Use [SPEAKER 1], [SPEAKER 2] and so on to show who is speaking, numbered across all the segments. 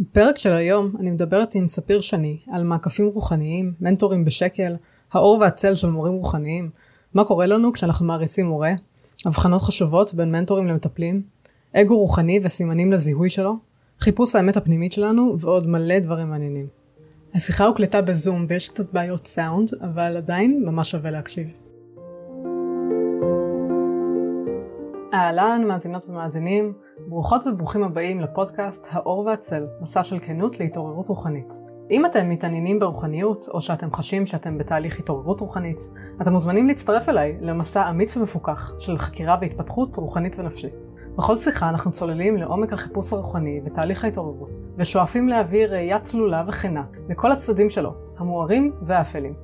[SPEAKER 1] בפרק של היום אני מדברת עם ספיר שני על מעקפים רוחניים, מנטורים בשקל, האור והצל של מורים רוחניים, מה קורה לנו כשאנחנו מעריצים מורה, הבחנות חשובות בין מנטורים למטפלים, אגו רוחני וסימנים לזיהוי שלו, חיפוש האמת הפנימית שלנו ועוד מלא דברים מעניינים. השיחה הוקלטה בזום ויש קצת בעיות סאונד, אבל עדיין ממש שווה להקשיב. אהלן, מאזינות ומאזינים, ברוכות וברוכים הבאים לפודקאסט האור והצל, מסע של כנות להתעוררות רוחנית. אם אתם מתעניינים ברוחניות, או שאתם חשים שאתם בתהליך התעוררות רוחנית, אתם מוזמנים להצטרף אליי למסע אמיץ ומפוקח של חקירה והתפתחות רוחנית ונפשית. בכל שיחה אנחנו צוללים לעומק החיפוש הרוחני ותהליך ההתעוררות, ושואפים להעביר ראייה צלולה וכנה לכל הצדדים שלו, המוארים והאפלים.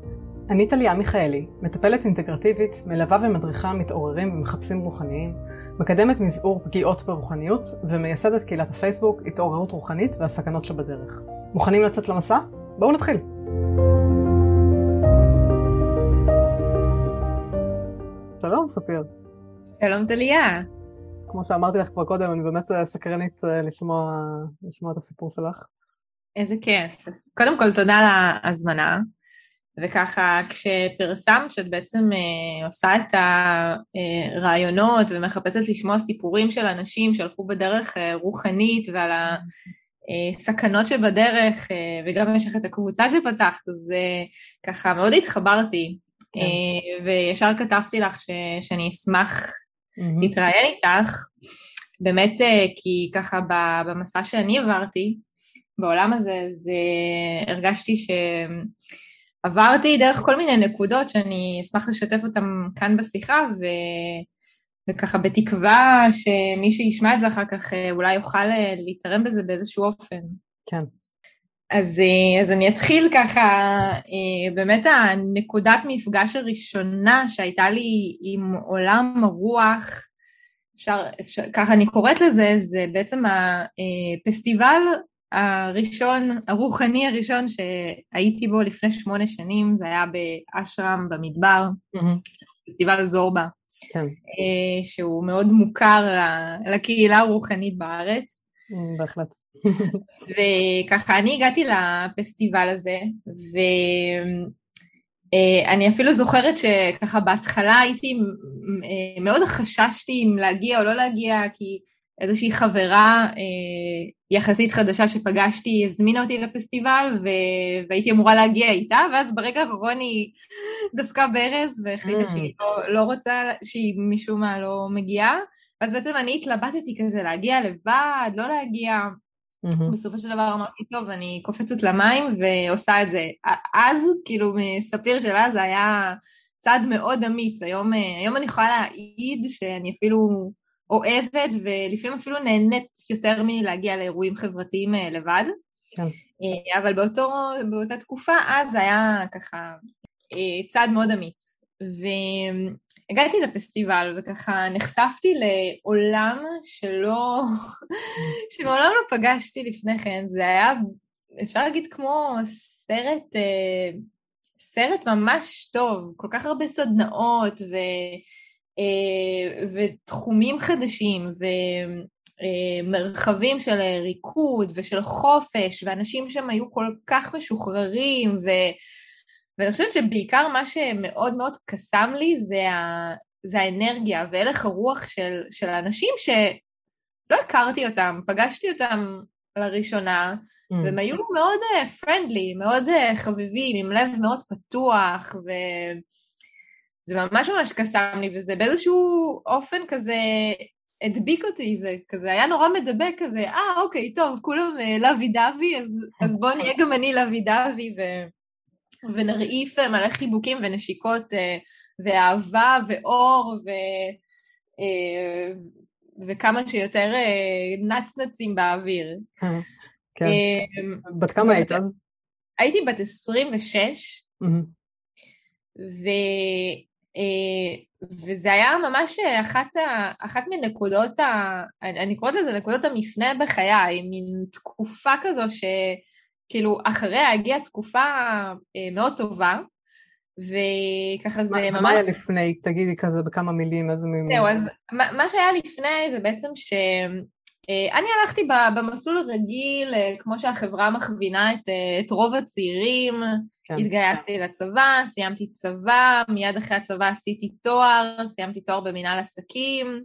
[SPEAKER 1] אני טליה מיכאלי, מטפלת אינטגרטיבית, מלווה ומדריכה מתעוררים ומחפשים רוחניים, מקדמת מזעור פגיעות ברוחניות ומייסדת קהילת הפייסבוק התעוררות רוחנית והסכנות שבדרך. מוכנים לצאת למסע? בואו נתחיל. שלום ספיר.
[SPEAKER 2] שלום טליה.
[SPEAKER 1] כמו שאמרתי לך כבר קודם, אני באמת אה, סקרנית אה, לשמוע, לשמוע את הסיפור שלך.
[SPEAKER 2] איזה כיף. אז קודם כל תודה על ההזמנה. וככה כשפרסמת שאת בעצם אה, עושה את הרעיונות ומחפשת לשמוע סיפורים של אנשים שהלכו בדרך אה, רוחנית ועל הסכנות שבדרך, אה, וגם לך את הקבוצה שפתחת, אז אה, ככה מאוד התחברתי, כן. אה, וישר כתבתי לך ש, שאני אשמח mm-hmm. להתראיין איתך, באמת אה, כי ככה במסע שאני עברתי, בעולם הזה, אז אה, הרגשתי ש... עברתי דרך כל מיני נקודות שאני אשמח לשתף אותן כאן בשיחה, ו... וככה בתקווה שמי שישמע את זה אחר כך אה, אולי יוכל אה, להתערם בזה באיזשהו אופן.
[SPEAKER 1] כן.
[SPEAKER 2] אז, אה, אז אני אתחיל ככה, באמת הנקודת מפגש הראשונה שהייתה לי עם עולם הרוח, אפשר, אפשר, ככה אני קוראת לזה, זה בעצם הפסטיבל הראשון, הרוחני הראשון שהייתי בו לפני שמונה שנים, זה היה באשרם במדבר, פסטיבל זורבה, כן. אה, שהוא מאוד מוכר לקהילה הרוחנית בארץ.
[SPEAKER 1] בהחלט.
[SPEAKER 2] וככה, אני הגעתי לפסטיבל הזה, ואני אפילו זוכרת שככה בהתחלה הייתי, אה, מאוד חששתי אם להגיע או לא להגיע, כי איזושהי חברה אה, יחסית חדשה שפגשתי, הזמינה אותי לפסטיבל ו... והייתי אמורה להגיע איתה, ואז ברגע האחרון היא דפקה ברז והחליטה mm. שהיא לא, לא רוצה, שהיא משום מה לא מגיעה, ואז בעצם אני התלבטתי כזה להגיע לבד, לא להגיע. Mm-hmm. בסופו של דבר אמרתי, טוב, אני קופצת למים ועושה את זה. אז, כאילו, מספיר שלה זה היה צעד מאוד אמיץ. היום, אה, היום אני יכולה להעיד שאני אפילו... אוהבת ולפעמים אפילו נהנית יותר מלהגיע לאירועים חברתיים אה, לבד. כן. אה, אבל באותו, באותה תקופה אז היה ככה אה, צעד מאוד אמיץ. והגעתי לפסטיבל וככה נחשפתי לעולם שלא, שמעולם לא פגשתי לפני כן. זה היה, אפשר להגיד כמו סרט, סרט ממש טוב, כל כך הרבה סדנאות ו... אה, ותחומים חדשים ומרחבים של ריקוד ושל חופש, ואנשים שם היו כל כך משוחררים, ו... ואני חושבת שבעיקר מה שמאוד מאוד קסם לי זה, ה... זה האנרגיה והלך הרוח של, של האנשים שלא הכרתי אותם, פגשתי אותם לראשונה, mm. והם היו מאוד פרנדלי, uh, מאוד uh, חביבים, עם לב מאוד פתוח, ו... זה ממש ממש קסם לי, וזה באיזשהו אופן כזה הדביק אותי, זה כזה היה נורא מדבק כזה, אה, אוקיי, טוב, כולם אה, לוי דווי, אז, אז בואו נהיה גם אני לוי דווי, ו, ונרעיף אה, מלא חיבוקים ונשיקות, אה, ואהבה ואור, ו, וכמה שיותר נצנצים באוויר.
[SPEAKER 1] כן. בת כמה היית אז?
[SPEAKER 2] הייתי בת 26, ו... אה, וזה היה ממש אחת, ה, אחת מנקודות, ה, אני קוראת לזה נקודות המפנה בחיי, מין תקופה כזו שכאילו אחריה הגיעה תקופה אה, מאוד טובה, וככה זה
[SPEAKER 1] מה,
[SPEAKER 2] ממש...
[SPEAKER 1] מה היה לפני? תגידי כזה בכמה מילים, איזה מילים.
[SPEAKER 2] זהו, אז מה, מה שהיה לפני זה בעצם ש... אה, אני הלכתי במסלול הרגיל, אה, כמו שהחברה מכווינה את, אה, את רוב הצעירים, כן, התגייסתי כן. לצבא, סיימתי צבא, מיד אחרי הצבא עשיתי תואר, סיימתי תואר במנהל עסקים,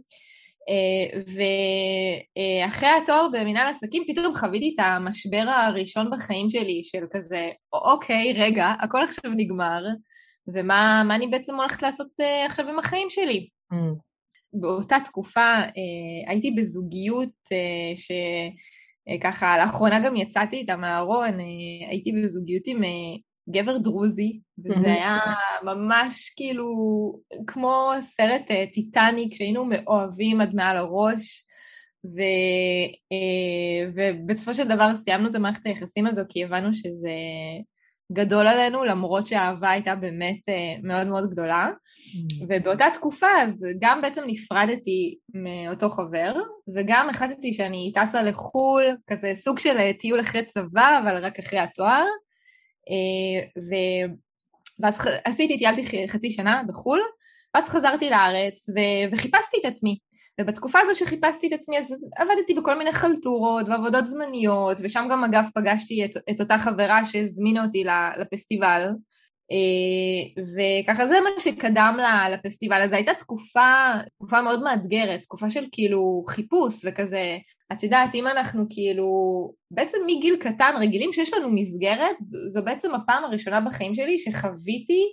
[SPEAKER 2] ואחרי התואר במנהל עסקים פתאום חוויתי את המשבר הראשון בחיים שלי, של כזה, אוקיי, רגע, הכל עכשיו נגמר, ומה אני בעצם הולכת לעשות עכשיו עם החיים שלי? Mm. באותה תקופה אה, הייתי בזוגיות אה, שככה אה, לאחרונה גם יצאתי איתה מהארון, הייתי בזוגיות עם גבר דרוזי, וזה היה ממש כאילו כמו סרט טיטניק שהיינו מאוהבים עד מעל הראש. ו, ובסופו של דבר סיימנו את המערכת היחסים הזו כי הבנו שזה גדול עלינו, למרות שהאהבה הייתה באמת אה, מאוד מאוד גדולה. Mm. ובאותה תקופה אז גם בעצם נפרדתי מאותו חבר, וגם החלטתי שאני טסה לחו"ל, כזה סוג של אה, טיול אחרי צבא, אבל רק אחרי התואר. אה, ו... ואז עשיתי, טיילתי חצי שנה בחו"ל, ואז חזרתי לארץ ו... וחיפשתי את עצמי. ובתקופה הזו שחיפשתי את עצמי אז עבדתי בכל מיני חלטורות ועבודות זמניות ושם גם אגב פגשתי את, את אותה חברה שהזמינה אותי לפסטיבל אה, וככה זה מה שקדם לפסטיבל הזה. הייתה תקופה, תקופה מאוד מאתגרת, תקופה של כאילו חיפוש וכזה, את יודעת, אם אנחנו כאילו, בעצם מגיל קטן רגילים שיש לנו מסגרת, זו בעצם הפעם הראשונה בחיים שלי שחוויתי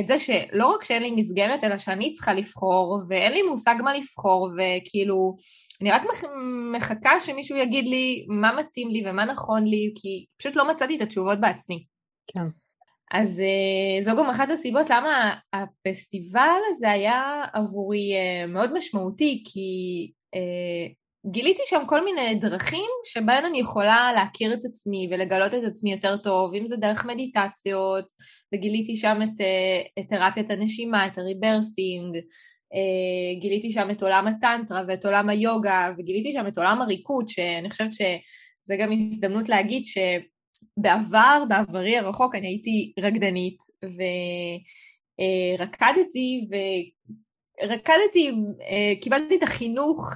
[SPEAKER 2] את זה שלא רק שאין לי מסגרת, אלא שאני צריכה לבחור, ואין לי מושג מה לבחור, וכאילו, אני רק מחכה שמישהו יגיד לי מה מתאים לי ומה נכון לי, כי פשוט לא מצאתי את התשובות בעצמי.
[SPEAKER 1] כן.
[SPEAKER 2] אז uh, זו גם אחת הסיבות למה הפסטיבל הזה היה עבורי uh, מאוד משמעותי, כי uh, גיליתי שם כל מיני דרכים שבהן אני יכולה להכיר את עצמי ולגלות את עצמי יותר טוב, אם זה דרך מדיטציות, וגיליתי שם את, אה, את תרפיית הנשימה, את הריברסינג, אה, גיליתי שם את עולם הטנטרה ואת עולם היוגה, וגיליתי שם את עולם הריקוד, שאני חושבת שזה גם הזדמנות להגיד שבעבר, בעברי הרחוק, אני הייתי רקדנית, ורקדתי, רקדתי, אה, קיבלתי את החינוך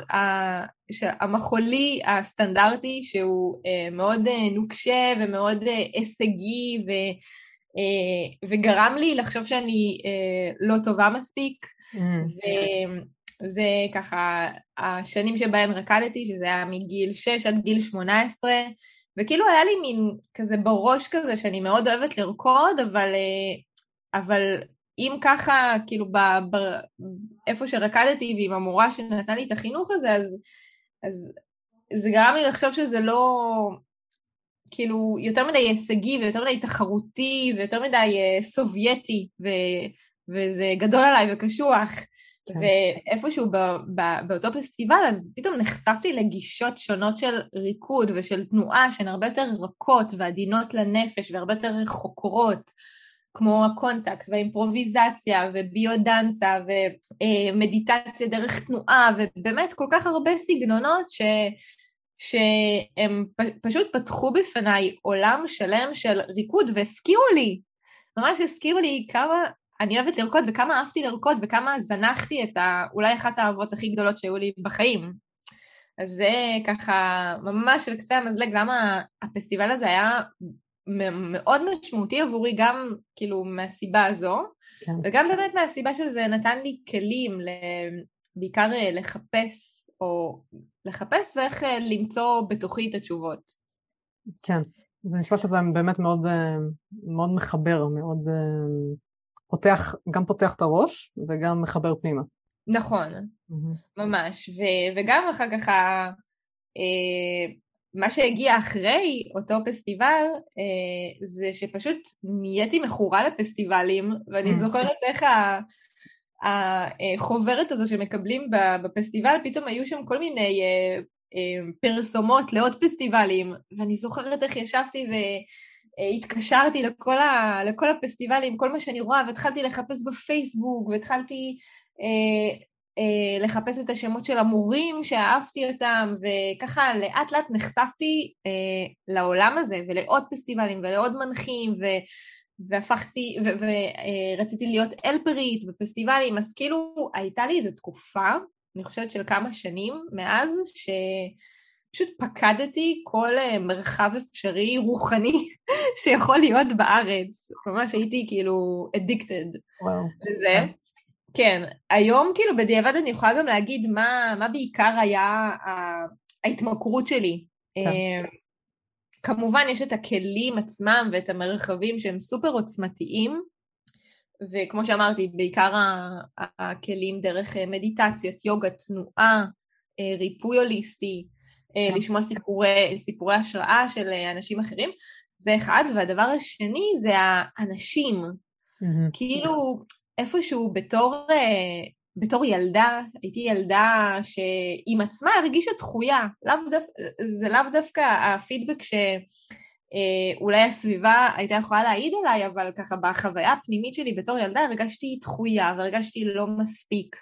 [SPEAKER 2] המחולי הסטנדרטי שהוא אה, מאוד אה, נוקשה ומאוד הישגי וגרם לי לחשוב שאני לא טובה מספיק. Mm. וזה ככה השנים שבהן רקדתי, שזה היה מגיל 6 עד גיל 18, וכאילו היה לי מין כזה בראש כזה שאני מאוד אוהבת לרקוד, אבל, אבל אם ככה, כאילו, ב, ב, איפה שרקדתי ועם המורה שנתנה לי את החינוך הזה, אז, אז זה גרם לי לחשוב שזה לא, כאילו, יותר מדי הישגי ויותר מדי תחרותי ויותר מדי uh, סובייטי, ו, וזה גדול עליי וקשוח. כן. ואיפשהו ב, ב, באותו פסטיבל, אז פתאום נחשפתי לגישות שונות של ריקוד ושל תנועה שהן הרבה יותר רכות ועדינות לנפש והרבה יותר חוקרות. כמו הקונטקט והאימפרוביזציה וביודנסה ומדיטציה דרך תנועה ובאמת כל כך הרבה סגנונות ש... שהם פשוט פתחו בפניי עולם שלם של ריקוד והזכירו לי, ממש הזכירו לי כמה אני אוהבת לרקוד וכמה אהבתי לרקוד וכמה זנחתי את ה... אולי אחת האהבות הכי גדולות שהיו לי בחיים. אז זה ככה ממש על קצה המזלג למה הפסטיבל הזה היה מאוד משמעותי עבורי גם כאילו מהסיבה הזו, כן. וגם באמת מהסיבה שזה נתן לי כלים. בעיקר אה, לחפש, או לחפש ואיך אה, למצוא בתוכי את התשובות.
[SPEAKER 1] כן, זה נשמע שזה באמת מאוד, אה, מאוד מחבר, מאוד פותח, גם פותח את הראש וגם מחבר פנימה.
[SPEAKER 2] נכון, mm-hmm. ממש, ו- וגם אחר כך ה... מה שהגיע אחרי אותו פסטיבל אה, זה שפשוט נהייתי מכורה לפסטיבלים, ואני mm. זוכרת איך החוברת הזו שמקבלים בפסטיבל, פתאום היו שם כל מיני אה, אה, פרסומות לעוד פסטיבלים, ואני זוכרת איך ישבתי והתקשרתי לכל, ה, לכל הפסטיבלים, כל מה שאני רואה, והתחלתי לחפש בפייסבוק, והתחלתי אה, לחפש את השמות של המורים שאהבתי אותם, וככה לאט לאט נחשפתי אה, לעולם הזה, ולעוד פסטיבלים ולעוד מנחים, ו... והפכתי, ורציתי אה, להיות אלפרית בפסטיבלים, אז כאילו הייתה לי איזו תקופה אני חושבת של כמה שנים מאז, שפשוט פקדתי כל אה, מרחב אפשרי רוחני שיכול להיות בארץ. ממש הייתי כאילו addicted
[SPEAKER 1] וואו.
[SPEAKER 2] לזה. כן, היום כאילו בדיעבד אני יכולה גם להגיד מה, מה בעיקר היה ההתמכרות שלי.
[SPEAKER 1] כן.
[SPEAKER 2] אה, כמובן יש את הכלים עצמם ואת המרחבים שהם סופר עוצמתיים, וכמו שאמרתי, בעיקר הכלים דרך אה, מדיטציות, יוגה, תנועה, אה, ריפוי הוליסטי,
[SPEAKER 1] כן.
[SPEAKER 2] לשמוע סיפורי, סיפורי השראה של אנשים אחרים, זה אחד, והדבר השני זה האנשים.
[SPEAKER 1] מהמם.
[SPEAKER 2] כאילו, איפשהו בתור, אה, בתור ילדה, הייתי ילדה שעם עצמה הרגישה דחויה. לאו דו, זה לאו דווקא הפידבק שאולי הסביבה הייתה יכולה להעיד עליי, אבל ככה בחוויה הפנימית שלי בתור ילדה הרגשתי דחויה והרגשתי לא מספיק.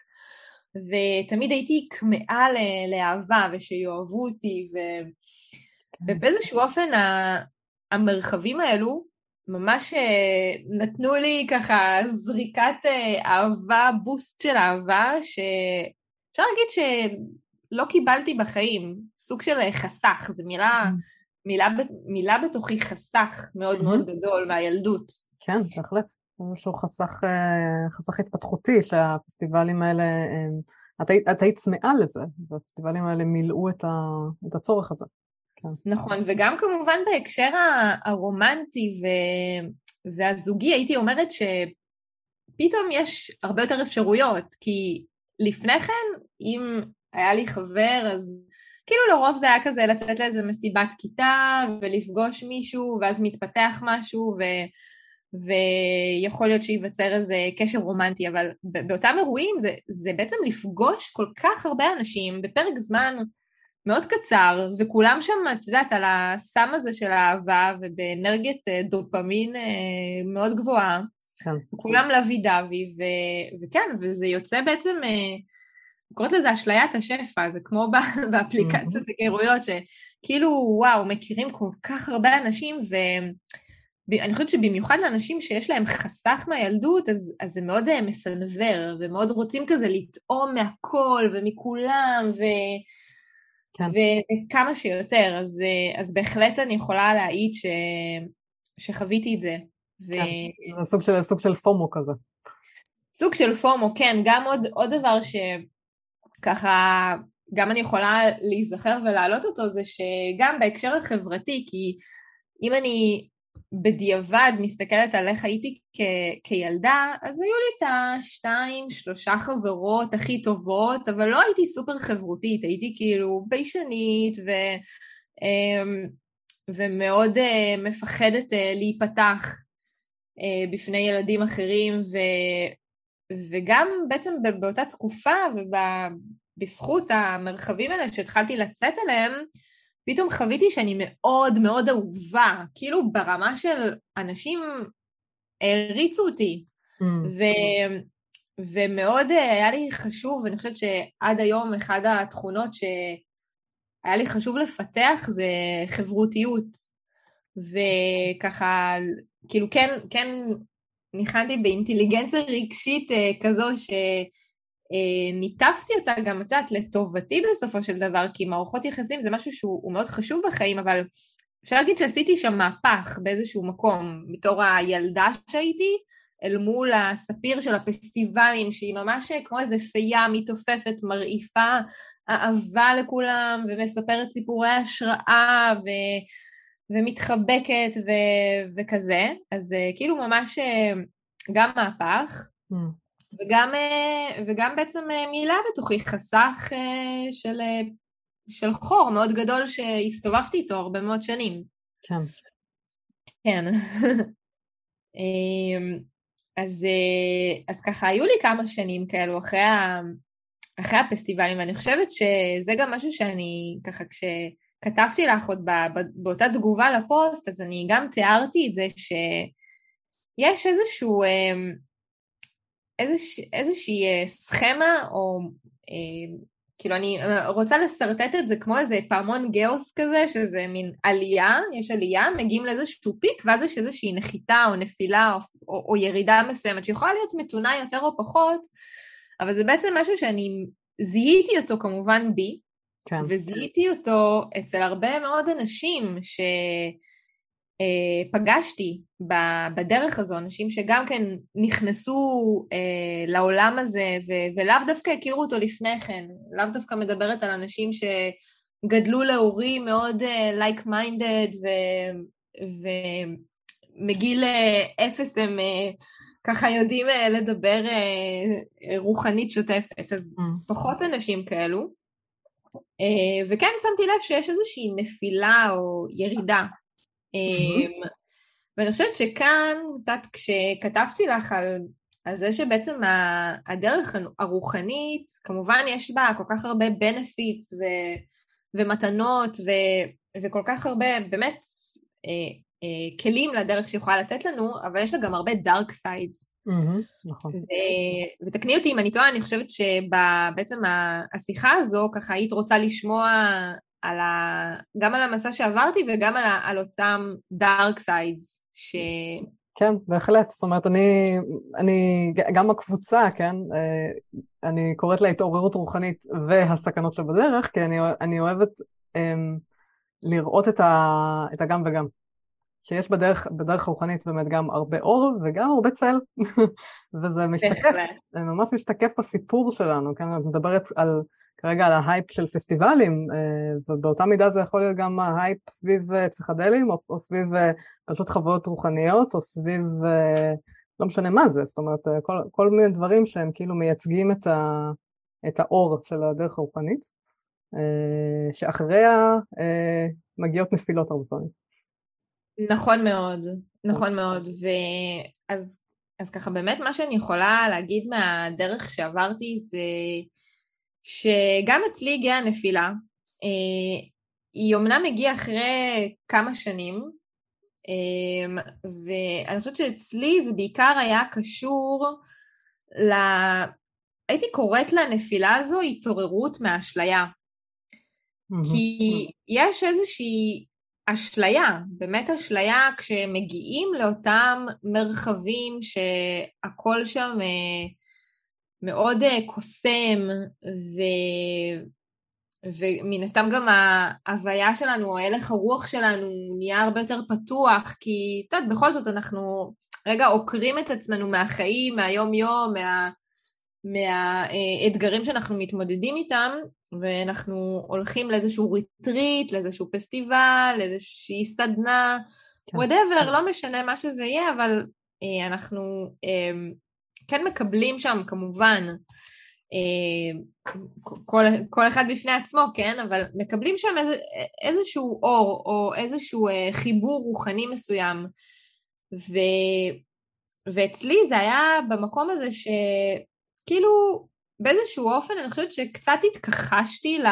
[SPEAKER 2] ותמיד הייתי כמהה לאהבה ושיאהבו אותי, ו... ובאיזשהו אופן ה- המרחבים האלו ממש אה, נתנו לי ככה זריקת אה, אהבה, בוסט של אהבה, שאפשר להגיד שלא קיבלתי בחיים, סוג של אה, חסך, זו מילה, מילה, ב- מילה בתוכי חסך מאוד מאוד גדול מהילדות.
[SPEAKER 1] כן, בהחלט. זה משהו חסך, חסך התפתחותי, שהפסטיבלים האלה, את היית צמאה לזה, והפסטיבלים האלה מילאו את ה- את הצורך הזה.
[SPEAKER 2] נכון, וגם כמובן בהקשר הרומנטי ו... והזוגי, הייתי אומרת שפתאום יש הרבה יותר אפשרויות, כי לפני כן, אם היה לי חבר, אז כאילו לרוב זה היה כזה לצאת לאיזה מסיבת כיתה ולפגוש מישהו, ואז מתפתח משהו, ו... ויכול להיות שייווצר איזה קשר רומנטי, אבל באותם אירועים זה, זה בעצם לפגוש כל כך הרבה אנשים בפרק זמן מאוד קצר, וכולם שם, את יודעת, על הסם הזה של האהבה ובאנרגיית אה, דופמין אה, מאוד גבוהה.
[SPEAKER 1] כן.
[SPEAKER 2] כולם לוי דווי, ו- וכן, וזה יוצא בעצם, אה, קוראת לזה אשליית השפע, זה כמו באפליקציות היכרויות, שכאילו, וואו, מכירים כל כך הרבה אנשים, ואני חושבת שבמיוחד לאנשים שיש להם חסך מהילדות, אז, אז זה מאוד מסנוור, ומאוד רוצים כזה לטעום מהכל ומכולם, ו...
[SPEAKER 1] כן.
[SPEAKER 2] וכמה שיותר, אז, אה, אז בהחלט אני יכולה להעיד ש... שחוויתי את זה. ו...
[SPEAKER 1] כן. סוג של, סוג של פומו כזה.
[SPEAKER 2] סוג של פומו, כן, גם עוד, עוד דבר שככה, גם אני יכולה להיזכר ולהעלות אותו, זה שגם בהקשר החברתי, כי אם אני בדיעבד מסתכלת על איך הייתי כ- כילדה, אז היו לי את השתיים, שלושה חברות הכי טובות, אבל לא הייתי סופר חברותית, הייתי כאילו ביישנית ו... אמ, ומאוד אה, מפחדת אה, להיפתח אה, בפני ילדים אחרים, ו... וגם בעצם באותה תקופה ובזכות המרחבים האלה שהתחלתי לצאת אליהם, פתאום חוויתי שאני מאוד מאוד אהובה, כאילו ברמה של אנשים העריצו אותי,
[SPEAKER 1] Mm.
[SPEAKER 2] ו... ומאוד אה, היה לי חשוב, אני חושבת שעד היום אחד התכונות שהיה לי חשוב לפתח זה חברותיות. וככה, כאילו כן, כן ניחנתי באינטליגנציה רגשית אה, כזו שניתפתי אותה גם, את יודעת, לטובתי בסופו של דבר, כי מערכות יחסים זה משהו שהוא מאוד חשוב בחיים, אבל אפשר להגיד שעשיתי שם מהפך באיזשהו מקום, בתור הילדה שהייתי, אל מול הספיר של הפסטיבלים, שהיא ממש כמו איזה פייה מתעופפת, מרעיפה אהבה לכולם, ומספרת סיפורי השראה, ו... ומתחבקת ו... וכזה, אז אה, כאילו ממש אה, גם מהפך,
[SPEAKER 1] Mm.
[SPEAKER 2] וגם, אה, וגם בעצם מילה בתוכי חסך של, של חור מאוד גדול שהסתובבתי איתו הרבה מאוד שנים.
[SPEAKER 1] כן.
[SPEAKER 2] כן. אמ, אז, אז ככה, היו לי כמה שנים כאלו אחרי, ה, אחרי הפסטיבלים, ואני חושבת שזה גם משהו שאני, ככה, כשכתבתי לך עוד באותה תגובה לפוסט, אז אני גם תיארתי את זה שיש איזשהו, איזוש, איזושהי סכמה, או כאילו אני רוצה לשרטט את זה כמו איזה פעמון גיאוס כזה, שזה מין עלייה, יש עלייה, מגיעים לאיזשהו פיק, ואז יש איזושהי נחיתה או נפילה או, או, או ירידה מסוימת, שיכולה להיות מתונה יותר או פחות, אבל זה בעצם משהו שאני זיהיתי אותו כמובן בי,
[SPEAKER 1] כן.
[SPEAKER 2] וזיהיתי אותו אצל הרבה מאוד אנשים שפגשתי בדרך הזו, אנשים שגם כן נכנסו אה, לעולם הזה ו- ולאו דווקא הכירו אותו לפני כן, לאו דווקא מדברת על אנשים שגדלו להורים מאוד like uh, minded ומגיל אפס הם ככה יודעים לדבר רוחנית שוטפת, אז mm. פחות אנשים כאלו. אה, וכן שמתי לב שיש איזושהי נפילה או ירידה. Mm-hmm. ואני חושבת שכאן, את כשכתבתי לך על, על זה שבעצם הדרך הרוחנית, כמובן יש בה כל כך הרבה benefits ו, ומתנות ו, וכל כך הרבה באמת אה, אה, כלים לדרך שיכולה לתת לנו, אבל יש לה גם הרבה dark sides.
[SPEAKER 1] נכון.
[SPEAKER 2] ותקני אותי אם אני טועה, אני חושבת שבעצם השיחה הזו, ככה היית רוצה לשמוע על ה... גם על המסע שעברתי וגם על, ה... על אותם dark sides. ש...
[SPEAKER 1] כן, בהחלט. זאת אומרת, אני, אני, גם הקבוצה, כן, אה, אני קוראת לה התעוררות רוחנית והסכנות שבדרך, כי אני, אני אוהבת um, לראות את, ה, את הגם וגם. שיש בדרך, בדרך רוחנית באמת גם הרבה אור וגם הרבה צל, וזה משתקף, זה ממש משתקף בסיפור שלנו, כן, את מדברת על, כרגע על ההייפ של פסטיבלים, אה, ובאותה מידה זה יכול להיות גם ההייפ סביב אה, פסיכדלים, או, או סביב אה, פשוט חוויות רוחניות, או סביב, לא משנה מה זה, זאת אומרת, כל, כל מיני דברים שהם כאילו מייצגים את, ה, את האור של הדרך הרוחנית, שאחריה מגיעות נפילות הרבה פעמים.
[SPEAKER 2] נכון מאוד, נכון מאוד. ואז אז ככה באמת מה שאני יכולה להגיד מהדרך שעברתי זה שגם אצלי הגיעה הנפילה. אה, היא אומנם הגיעה אחרי כמה שנים, אה, ואני חושבת שאצלי זה בעיקר היה קשור ל... הייתי קוראת לנפילה הזו התעוררות מהאשליה. כי יש איזושהי אשליה, באמת אשליה כשמגיעים לאותם מרחבים שהכל שם אה, מאוד אה, קוסם ו... ומן הסתם גם ההוויה שלנו, או הלך הרוח שלנו נהיה הרבה יותר פתוח, כי את יודעת, בכל זאת אנחנו רגע עוקרים את עצמנו מהחיים, מהיום-יום, מה... מהאתגרים שאנחנו מתמודדים איתם, ואנחנו הולכים לאיזשהו ריטריט, לאיזשהו פסטיבל, לאיזושהי סדנה, whatever, כן. לא משנה מה שזה יהיה, אבל אה, אנחנו אה, כן מקבלים שם כמובן אה, כל, כל אחד בפני עצמו, כן? אבל מקבלים שם איזה, איזשהו אור או איזשהו אה, חיבור רוחני מסוים. ו, ואצלי זה היה במקום הזה שכאילו באיזשהו אופן אני חושבת שקצת התכחשתי ל...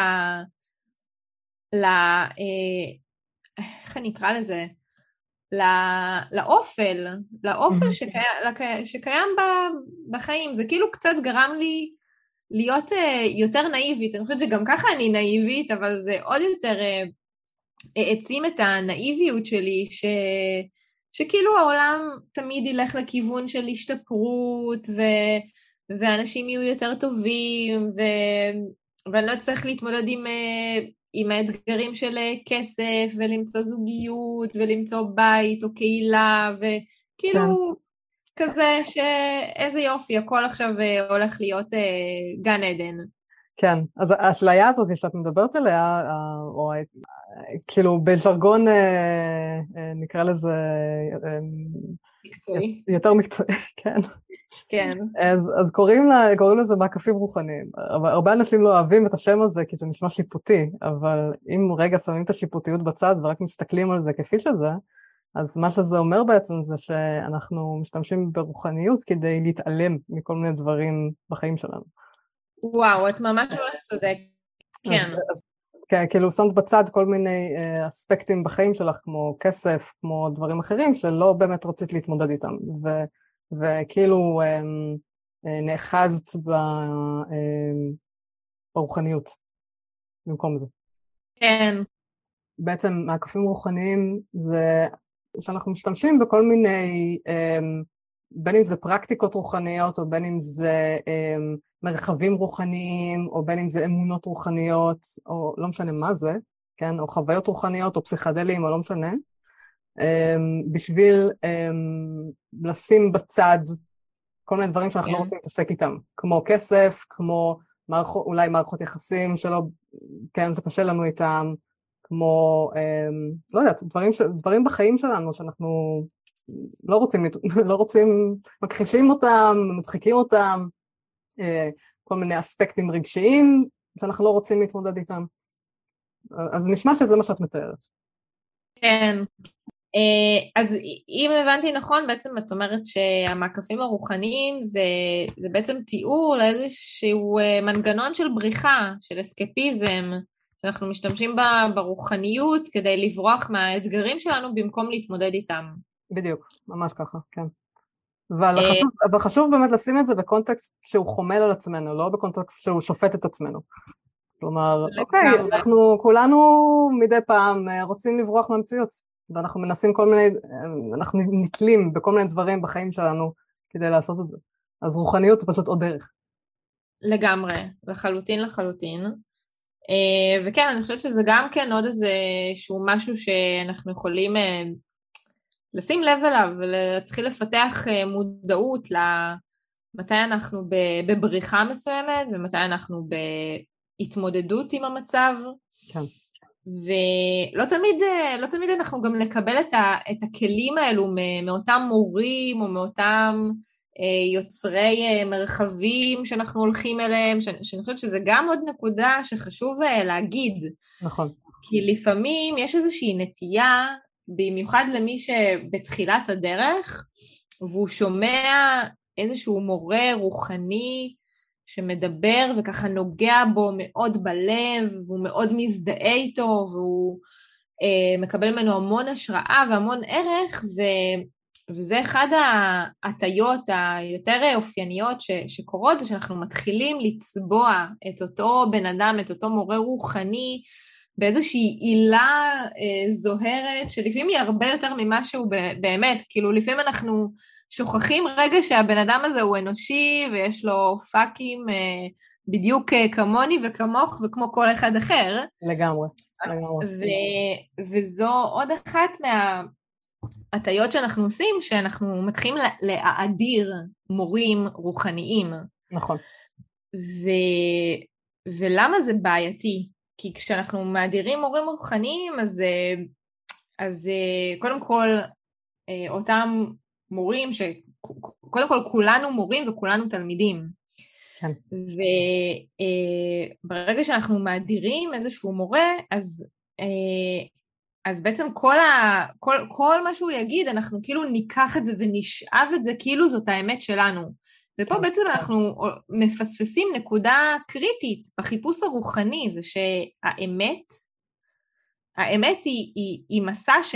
[SPEAKER 2] ל... אה, איך אני אקרא לזה? לא, לאופל, לאופל שקי, שקיים ב, בחיים. זה כאילו קצת גרם לי להיות uh, יותר נאיבית. אני חושבת שגם ככה אני נאיבית, אבל זה עוד יותר uh, העצים את הנאיביות שלי, ש, שכאילו העולם תמיד ילך לכיוון של השתפרות, ו... ואנשים יהיו יותר טובים, ו... ואני לא אצטרך להתמודד עם, אה, עם האתגרים של אה, כסף, ולמצוא זוגיות, ולמצוא בית או קהילה, וכאילו כן. כזה שאיזה יופי, הכל עכשיו אה, הולך להיות גן עדן.
[SPEAKER 1] כן, אז האשליה הזאת שאת מדברת עליה, או כאילו בז'רגון נקרא לזה...
[SPEAKER 2] מקצועי.
[SPEAKER 1] יותר מקצועי, כן.
[SPEAKER 2] כן.
[SPEAKER 1] אז, אז קוראים, לה, קוראים לזה מעקפים רוחניים. אבל הרבה אנשים לא אוהבים את השם הזה כי זה נשמע שיפוטי, אבל אם רגע שמים את השיפוטיות בצד ורק מסתכלים על זה כפי שזה, אז מה שזה אומר בעצם זה שאנחנו משתמשים ברוחניות כדי להתעלם מכל מיני דברים בחיים שלנו.
[SPEAKER 2] וואו, את ממש ממש צודקת. כן. אז,
[SPEAKER 1] כן, כאילו שמת בצד כל מיני uh, אספקטים בחיים שלך, כמו כסף, כמו דברים אחרים, שלא באמת רצית להתמודד איתם. ו... וכאילו אמ, אה, נאחזת אמ, ברוחניות במקום זה.
[SPEAKER 2] כן.
[SPEAKER 1] בעצם מעקפים רוחניים זה שאנחנו משתמשים בכל מיני אמ, בין אם זה פרקטיקות רוחניות, או בין אם זה מרחבים רוחניים, או בין אם זה אמונות רוחניות, או לא משנה מה זה, כן? או חוויות רוחניות, או פסיכדלים, או לא משנה, בשביל לשים בצד כל מיני דברים שאנחנו לא כן. רוצים להתעסק איתם, כמו כסף, כמו מערכות, אולי מערכות יחסים שלא, כן, שקשה לנו איתם, כמו, אה, לא יודעת, דברים, ש, דברים בחיים שלנו שאנחנו לא רוצים, לא רוצים, מכחישים אותם, מדחיקים אותם, אה, כל מיני אספקטים רגשיים שאנחנו לא רוצים להתמודד איתם. אז נשמע שזה מה שאת מתארת.
[SPEAKER 2] כן, אז אם הבנתי נכון, בעצם את אומרת שהמעקפים הרוחניים זה, זה בעצם תיאור לאיזשהו אה, מנגנון של בריחה, של אסקפיזם, שאנחנו משתמשים בה ברוחניות כדי לברוח מהאתגרים שלנו במקום להתמודד איתם.
[SPEAKER 1] בדיוק, ממש ככה, כן. אבל אה, חשוב, אבל חשוב באמת לשים את זה בקונטקסט שהוא חומל על עצמנו, לא בקונטקסט שהוא שופט את עצמנו. כלומר, אוקיי, אנחנו כולנו מדי פעם רוצים לברוח מהמציאות. ואנחנו מנסים כל מיני, אנחנו נתלים בכל מיני דברים בחיים שלנו כדי לעשות את זה. אז רוחניות זה פשוט עוד דרך.
[SPEAKER 2] לגמרי, לחלוטין לחלוטין. אה, וכן, אני חושבת שזה גם כן עוד איזה שהוא משהו שאנחנו יכולים אה, לשים לב אליו ולהתחיל לפתח אה, מודעות למתי אנחנו בבריחה מסוימת ומתי אנחנו בהתמודדות עם המצב. כן. ולא תמיד, לא תמיד אנחנו גם נקבל את, ה, את הכלים האלו מאותם מורים או מאותם אה, יוצרי אה, מרחבים שאנחנו הולכים אליהם, שאני, שאני חושבת שזה גם עוד נקודה שחשוב אה, להגיד.
[SPEAKER 1] נכון.
[SPEAKER 2] כי לפעמים יש איזושהי נטייה, במיוחד למי שבתחילת הדרך, והוא שומע איזשהו מורה רוחני שמדבר וככה נוגע בו מאוד בלב, והוא מאוד מזדהה איתו, והוא אה, מקבל ממנו המון השראה והמון ערך, ו, וזה אחד ההטיות היותר אופייניות ש, שקורות, זה שאנחנו מתחילים לצבוע את אותו בן אדם, את אותו מורה רוחני, באיזושהי עילה אה, זוהרת, שלפעמים היא הרבה יותר ממה שהוא באמת, כאילו לפעמים אנחנו שוכחים רגע שהבן אדם הזה הוא אנושי ויש לו פאקים אה, בדיוק אה, כמוני וכמוך וכמו כל אחד אחר.
[SPEAKER 1] לגמרי, לגמרי.
[SPEAKER 2] ו- וזו עוד אחת מההטיות שאנחנו עושים, שאנחנו מתחילים להאדיר מורים רוחניים.
[SPEAKER 1] נכון.
[SPEAKER 2] ו- ולמה זה בעייתי? כי כשאנחנו מאדירים מורים רוחניים, אז, אה, אז קודם כל, אותם מורים, שקודם כל כולנו מורים וכולנו תלמידים. כן. וברגע אה, שאנחנו מאדירים איזשהו מורה, אז, אה, אז בעצם כל, ה, כל, כל מה שהוא יגיד, אנחנו כאילו ניקח את זה ונשאב את זה כאילו זאת האמת שלנו. ופה כן, בעצם כן. אנחנו מפספסים נקודה קריטית בחיפוש הרוחני, זה שהאמת, האמת היא, היא, היא מסע ש,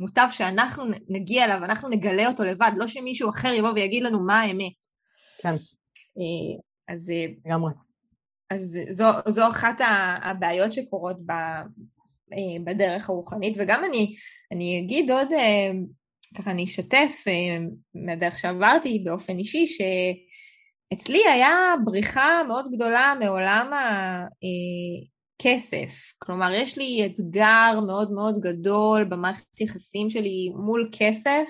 [SPEAKER 2] מוטב שאנחנו נגיע אליו, אנחנו נגלה אותו לבד, לא שמישהו אחר יבוא ויגיד לנו מה האמת.
[SPEAKER 1] כן.
[SPEAKER 2] אה, אז... אה,
[SPEAKER 1] לגמרי.
[SPEAKER 2] אז זו, זו אחת הבעיות שקורות ב, בדרך הרוחנית, וגם אני, אני אגיד עוד, ככה אני אשתף מהדרך שעברתי באופן אישי, שאצלי היה בריחה מאוד גדולה מעולם כסף. כלומר, יש לי אתגר מאוד מאוד גדול במערכת יחסים שלי מול כסף,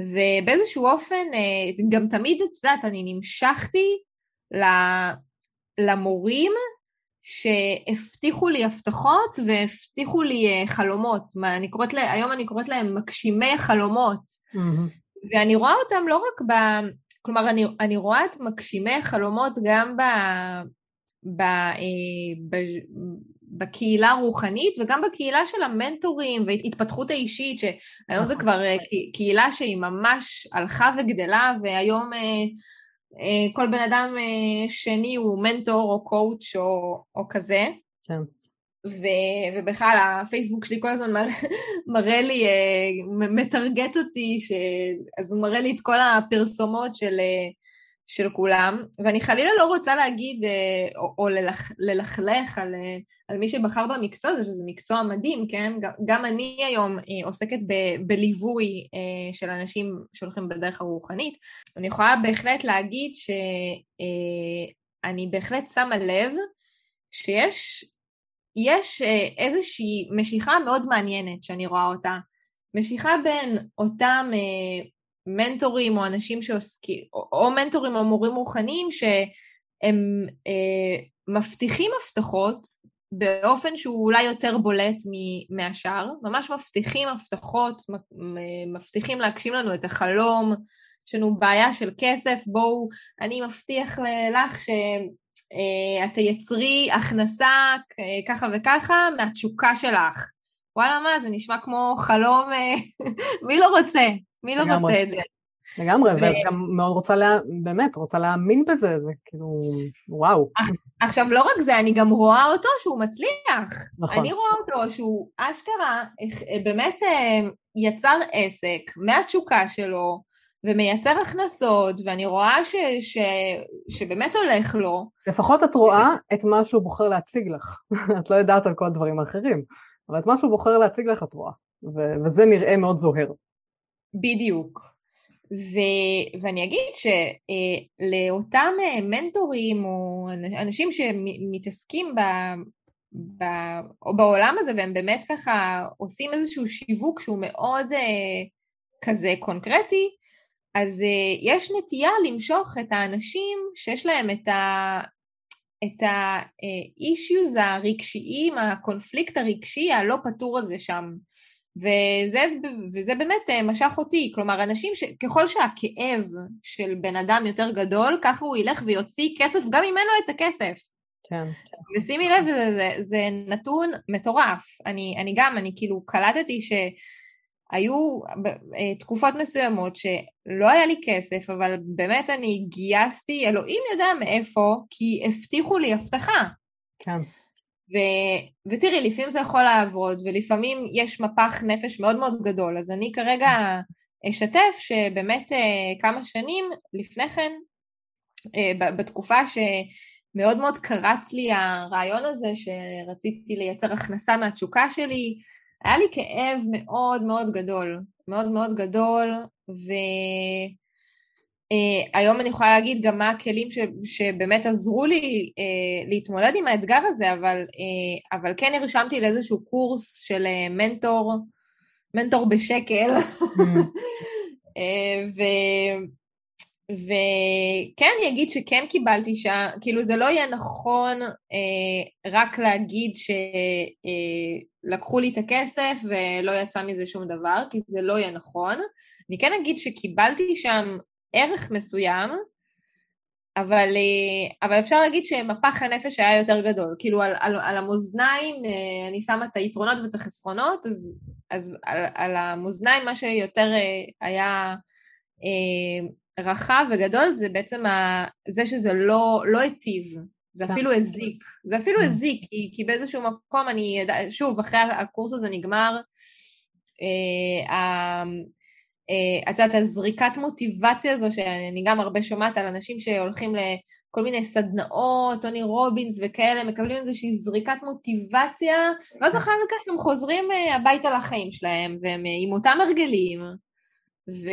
[SPEAKER 2] ובאיזשהו אופן, אה, גם תמיד, את יודעת, אני נמשכתי למורים שהבטיחו לי הבטחות והבטיחו לי אה, חלומות. מה, אני קוראת לה, היום אני קוראת להם מגשימי חלומות. Mm-hmm. ואני רואה אותם לא רק ב... כלומר, אני, אני רואה את מגשימי החלומות גם ב, ב, אה, ב, בקהילה הרוחנית וגם בקהילה של המנטורים וההתפתחות האישית, שהיום נכון. זה כבר אה, קהילה שהיא ממש הלכה וגדלה, והיום אה, כל בן אדם שני הוא מנטור או קואוץ' או, או כזה. כן. ו, ובכלל הפייסבוק שלי כל הזמן מראה, מראה לי, מטרגט אותי, ש, אז הוא מראה לי את כל הפרסומות של של כולם, ואני חלילה לא רוצה להגיד אה, או, או ללכ, ללכלך על, אה, על מי שבחר במקצוע הזה, שזה מקצוע מדהים, כן? גם אני היום עוסקת ב, בליווי של אנשים שהולכים בדרך הרוחנית. אני יכולה בהחלט להגיד שאני בהחלט שמה לב שיש יש איזושהי משיכה מאוד מעניינת שאני רואה אותה. משיכה בין אותם מנטורים או אנשים שעוסקים, או, או מנטורים או מורים רוחניים שהם אה, מבטיחים הבטחות באופן שהוא אולי יותר בולט מהשאר, ממש מבטיחים הבטחות, מבטיחים להגשים לנו את החלום, יש לנו בעיה של כסף, בואו, אני מבטיח לך שאת אה, תייצרי הכנסה ככה וככה מהתשוקה שלך. וואלה מה, זה נשמע כמו חלום, אה, מי לא רוצה? מי לא רוצה את זה?
[SPEAKER 1] לגמרי, ו... ואת גם מאוד רוצה, לה... באמת, רוצה להאמין בזה, זה כאילו, וואו.
[SPEAKER 2] עכשיו, לא רק זה, אני גם רואה אותו שהוא מצליח. נכון. אני רואה אותו שהוא אשכרה באמת אה, יצר עסק מהתשוקה שלו, ומייצר הכנסות, ואני רואה ש, ש, שבאמת הולך לו.
[SPEAKER 1] לפחות את רואה את מה שהוא בוחר להציג לך. את לא יודעת על כל הדברים האחרים, אבל את מה שהוא בוחר להציג לך את רואה, ו- וזה נראה מאוד זוהר.
[SPEAKER 2] בדיוק. ו- ואני אגיד שלאותם אה, מנטורים או אנשים שמתעסקים ב... ב... או בעולם הזה והם באמת ככה עושים איזשהו שיווק שהוא מאוד אה, כזה קונקרטי, אז אה, יש נטייה למשוך את האנשים שיש להם את ה... את ה-issues הרגשיים, הקונפליקט הרגשי הלא פתור הזה שם. וזה, וזה באמת אה, משך אותי, כלומר אנשים שככל שהכאב של בן אדם יותר גדול, ככה הוא ילך ויוציא כסף גם אם אין לו את הכסף.
[SPEAKER 1] כן.
[SPEAKER 2] ושימי לב, זה, זה, זה נתון מטורף. אני, אני גם, אני כאילו קלטתי שהיו אה, תקופות מסוימות שלא היה לי כסף, אבל באמת אני גייסתי, אלוהים יודע מאיפה, כי הבטיחו לי הבטחה.
[SPEAKER 1] כן.
[SPEAKER 2] ו, ותראי, לפעמים זה יכול לעבוד, ולפעמים יש מפח נפש מאוד מאוד גדול, אז אני כרגע אשתף שבאמת אה, כמה שנים לפני כן, אה, בתקופה שמאוד מאוד קרץ לי הרעיון הזה, שרציתי לייצר הכנסה מהתשוקה שלי, היה לי כאב מאוד מאוד גדול, מאוד מאוד גדול, ו... Uh, היום אני יכולה להגיד גם מה הכלים ש, שבאמת עזרו לי uh, להתמודד עם האתגר הזה, אבל, uh, אבל כן נרשמתי לאיזשהו קורס של uh, מנטור, מנטור בשקל, uh, ו, וכן אני אגיד שכן קיבלתי שם, כאילו זה לא יהיה נכון uh, רק להגיד שלקחו uh, לי את הכסף ולא יצא מזה שום דבר, כי זה לא יהיה נכון. אני כן אגיד שקיבלתי שם ערך מסוים, אבל, אה, אבל אפשר להגיד שמפח הנפש היה יותר גדול. כאילו על, על, על המאזניים אה, אני שמה את היתרונות ואת החסרונות, אז, אז על, על המאזניים מה שיותר אה, היה רחב וגדול זה בעצם ה, זה שזה לא, לא היטיב, זה כן. אפילו הזיק. זה אפילו כן. הזיק, כי, כי באיזשהו מקום אני, שוב, אחרי הקורס הזה נגמר, אה, את יודעת, הזריקת מוטיבציה הזו, שאני גם הרבה שומעת על אנשים שהולכים לכל מיני סדנאות, טוני רובינס וכאלה, מקבלים איזושהי זריקת מוטיבציה, ואז. אחר כך הם חוזרים אה, הביתה לחיים שלהם, והם אה, עם אותם הרגלים, ו...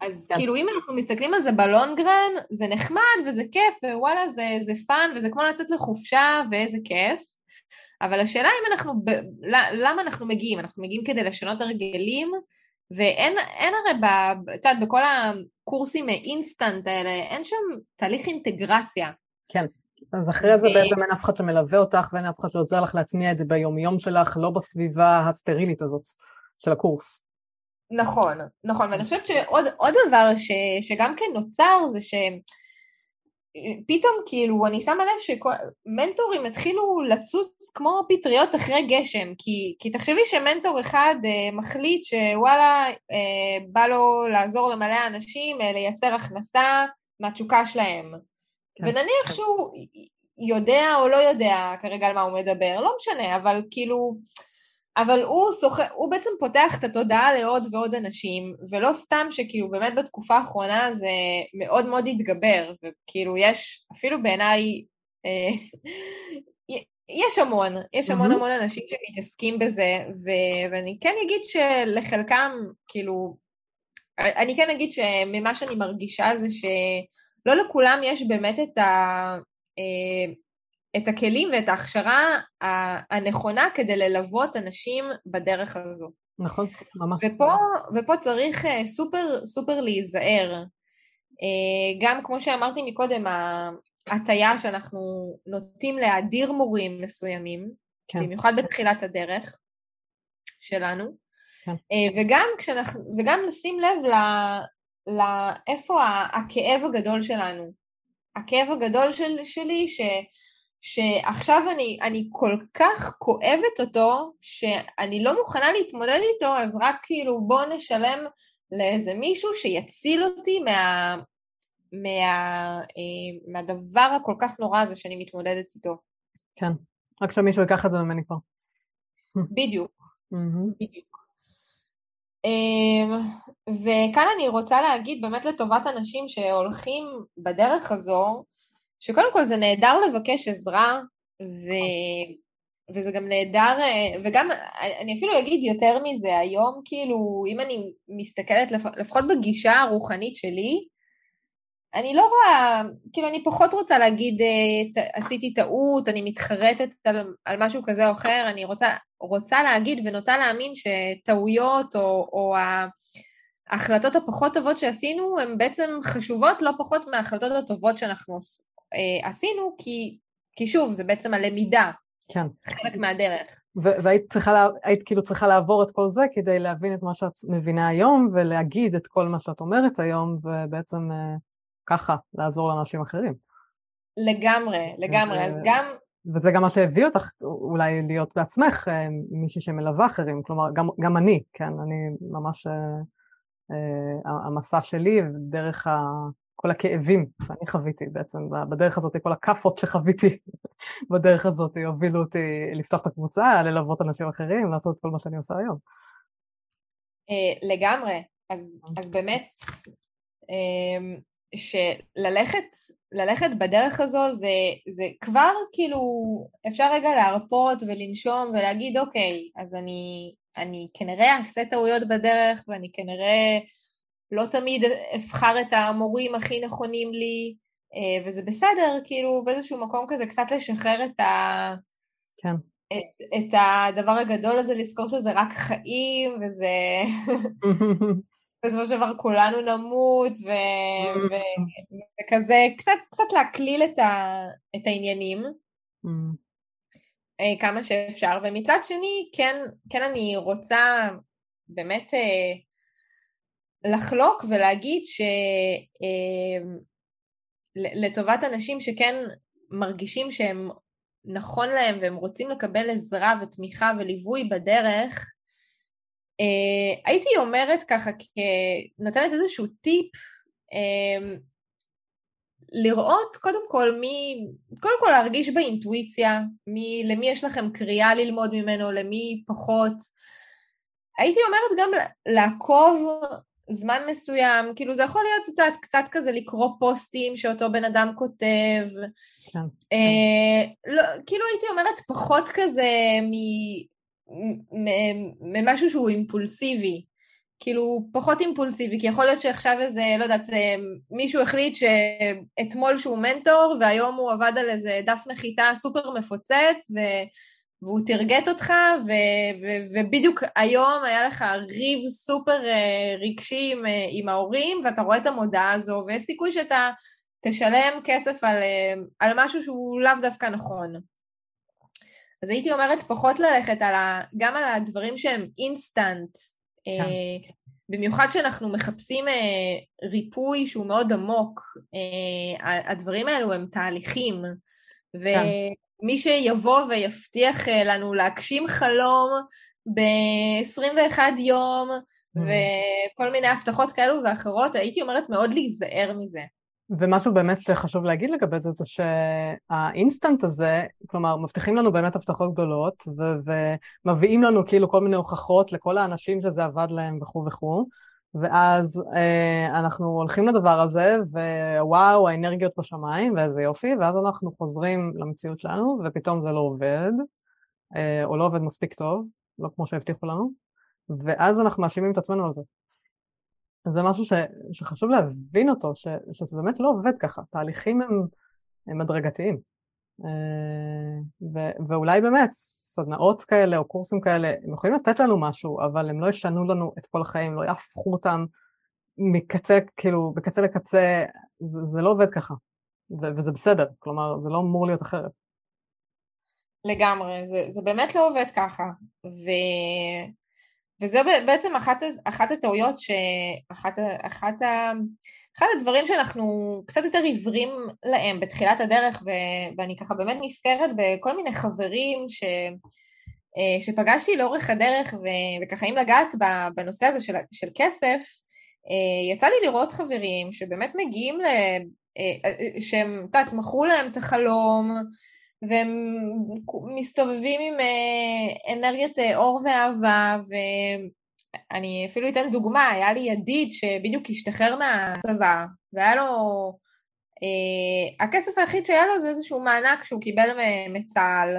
[SPEAKER 2] אז כן. כאילו אם אנחנו מסתכלים על זה ב long run, זה נחמד וזה כיף, ווואלה זה, זה fun, וזה כמו לצאת לחופשה, ואיזה כיף. אבל השאלה אם אנחנו, ב... למה אנחנו מגיעים? אנחנו מגיעים כדי לשנות הרגלים, ואין הרי, את יודעת, בכל הקורסים אינסטנט האלה, אין שם תהליך אינטגרציה.
[SPEAKER 1] כן, אז אחרי זה בעצם אין אף אחד שמלווה אותך ואין אף אחד שעוזר לך להטמיע את זה ביומיום שלך, לא בסביבה הסטרילית הזאת של הקורס.
[SPEAKER 2] נכון, נכון, ואני חושבת שעוד דבר ש, שגם כן נוצר זה ש... פתאום כאילו אני שמה לב שמנטורים התחילו לצוץ כמו פטריות אחרי גשם, כי, כי תחשבי שמנטור אחד אה, מחליט שוואלה אה, בא לו לעזור למלא אנשים אה, לייצר הכנסה מהתשוקה שלהם. כן. ונניח כן. שהוא יודע או לא יודע כרגע על מה הוא מדבר, לא משנה, אבל כאילו אבל הוא, סוח... הוא בעצם פותח את התודעה לעוד ועוד אנשים, ולא סתם שכאילו באמת בתקופה האחרונה זה מאוד מאוד התגבר, וכאילו יש, אפילו בעיניי, אה, יש המון, יש המון mm-hmm. המון אנשים שמתעסקים בזה, ו- ואני כן אגיד שלחלקם, כאילו, אני כן אגיד שממה שאני מרגישה זה שלא לכולם יש באמת את, ה, אה, את הכלים ואת ההכשרה הנכונה כדי ללוות אנשים בדרך הזו.
[SPEAKER 1] נכון, ממש.
[SPEAKER 2] ופה, ופה צריך אה, סופר סופר להיזהר. אה, גם כמו שאמרתי מקודם, ההטייה שאנחנו נוטים להדיר מורים מסוימים, כן. במיוחד בתחילת הדרך שלנו, כן. אה, וגם, כשאנחנו, וגם לשים לב ל, לאיפה הכאב הגדול שלנו. הכאב הגדול של, שלי, ש, שעכשיו אני, אני כל כך כואבת אותו, שאני לא מוכנה להתמודד איתו, אז רק כאילו בואו נשלם לאיזה מישהו שיציל אותי מה, מה, אה, מהדבר הכל כך נורא הזה שאני מתמודדת איתו.
[SPEAKER 1] כן, רק שמישהו ייקח את זה ממני כבר.
[SPEAKER 2] בדיוק, בדיוק. אמ, וכאן אני רוצה להגיד באמת לטובת אנשים שהולכים בדרך הזו, שקודם כל זה נהדר לבקש עזרה, ו... וזה גם נהדר, אה, וגם אני אפילו אגיד יותר מזה, היום כאילו, אם אני מסתכלת לפחות בגישה הרוחנית שלי, אני לא רואה, כאילו אני פחות רוצה להגיד אה, עשיתי טעות, אני מתחרטת על, על משהו כזה או אחר, אני רוצה, רוצה להגיד ונוטה להאמין שטעויות או, או ההחלטות הפחות טובות שעשינו הן בעצם חשובות לא פחות מההחלטות הטובות שאנחנו אה, עשינו, כי, כי שוב, זה בעצם הלמידה,
[SPEAKER 1] כן.
[SPEAKER 2] חלק מהדרך.
[SPEAKER 1] והיית צריכה, היית כאילו צריכה לעבור את כל זה כדי להבין את מה שאת מבינה היום ולהגיד את כל מה שאת אומרת היום ובעצם אה, ככה לעזור לאנשים אחרים.
[SPEAKER 2] לגמרי, לגמרי, אז גם...
[SPEAKER 1] וזה גם מה שהביא אותך אולי להיות בעצמך אה, מישהי שמלווה אחרים, כלומר גם, גם אני, כן, אני ממש, אה, אה, המסע שלי דרך ה, כל הכאבים שאני חוויתי בעצם, בדרך הזאת, כל הכאפות שחוויתי בדרך הזאת הובילו אותי לפתוח את הקבוצה, ללוות אנשים אחרים, לעשות את כל מה שאני עושה היום.
[SPEAKER 2] לגמרי, אז, אז באמת, שללכת ללכת בדרך הזו זה, זה כבר כאילו אפשר רגע להרפות ולנשום ולהגיד אוקיי, אז אני, אני כנראה אעשה טעויות בדרך ואני כנראה לא תמיד אבחר את המורים הכי נכונים לי אה, וזה בסדר, כאילו באיזשהו מקום כזה קצת לשחרר את ה...
[SPEAKER 1] כן.
[SPEAKER 2] את, את הדבר הגדול הזה, לזכור שזה רק חיים וזה... בסופו של דבר כולנו נמות, ו... ו... וכזה, קצת, קצת להקליל את, ה... את העניינים. אה, כמה שאפשר, ומצד שני, כן, כן אני רוצה באמת אה, לחלוק ולהגיד שלטובת אה, אנשים שכן מרגישים שהם נכון להם והם רוצים לקבל עזרה ותמיכה וליווי בדרך, Uh, הייתי אומרת ככה, נותנת איזשהו טיפ, uh, לראות קודם כל מי, קודם כל להרגיש באינטואיציה, מי, למי יש לכם קריאה ללמוד ממנו, למי פחות. הייתי אומרת גם לעקוב זמן מסוים, כאילו זה יכול להיות, יודעת, קצת כזה לקרוא פוסטים שאותו בן אדם כותב. כן. Uh, לא, כאילו הייתי אומרת פחות כזה מ... ממשהו שהוא אימפולסיבי, כאילו פחות אימפולסיבי, כי יכול להיות שעכשיו איזה, לא יודעת, אה, מישהו החליט שאתמול שהוא מנטור והיום הוא עבד על איזה דף נחיתה סופר מפוצץ ו... והוא תרגט אותך, ו- ו- ובדיוק היום היה לך ריב סופר uh, רגשי עם, uh, עם ההורים, ואתה רואה את המודעה הזו, ויש סיכוי שאתה תשלם כסף על, uh, על משהו שהוא לאו דווקא נכון. אז הייתי אומרת פחות ללכת על ה, גם על הדברים שהם אינסטנט, כן. אה, במיוחד שאנחנו מחפשים אה, ריפוי שהוא מאוד עמוק, אה, הדברים האלו הם תהליכים, כן. ומי שיבוא ויבטיח אה, לנו להגשים חלום ב-21 יום, mm. וכל מיני הבטחות כאלו ואחרות, הייתי אומרת מאוד להיזהר מזה.
[SPEAKER 1] ומשהו באמת שחשוב להגיד לגבי זה, זה שהאינסטנט הזה, כלומר, מבטיחים לנו באמת הבטחות גדולות, ו- ומביאים לנו כאילו כל מיני הוכחות לכל האנשים שזה עבד להם וכו' וכו', ואז אה, אנחנו הולכים לדבר הזה, ווואו, האנרגיות בשמיים, ואיזה יופי, ואז אנחנו חוזרים למציאות שלנו, ופתאום זה לא עובד, אה, או לא עובד מספיק טוב, לא כמו שהבטיחו לנו, ואז אנחנו מאשימים את עצמנו על זה. זה משהו ש, שחשוב להבין אותו, ש, שזה באמת לא עובד ככה, תהליכים הם, הם הדרגתיים. אה, ו, ואולי באמת סדנאות כאלה או קורסים כאלה, הם יכולים לתת לנו משהו, אבל הם לא ישנו לנו את כל החיים, לא יהפכו אותם מקצה, כאילו, בקצה לקצה, זה, זה לא עובד ככה, ו, וזה בסדר, כלומר, זה לא אמור להיות אחרת.
[SPEAKER 2] לגמרי, זה, זה באמת לא עובד ככה, ו... וזה בעצם אחת, אחת הטעויות, שאחת, אחת, אחד הדברים שאנחנו קצת יותר עיוורים להם בתחילת הדרך, ו, ואני ככה באמת נזכרת בכל מיני חברים ש, אה, שפגשתי לאורך הדרך, ו, וככה אם לגעת בנושא הזה של, של כסף, אה, יצא לי לראות חברים שבאמת מגיעים ל... אה, שהם, את יודעת, מכרו להם את החלום, והם מסתובבים עם אנרגיית אור ואהבה, ואני אפילו אתן דוגמה, היה לי ידיד שבדיוק השתחרר מהצבא, והיה לו... אה, הכסף היחיד שהיה לו זה איזשהו מענק שהוא קיבל מצה"ל,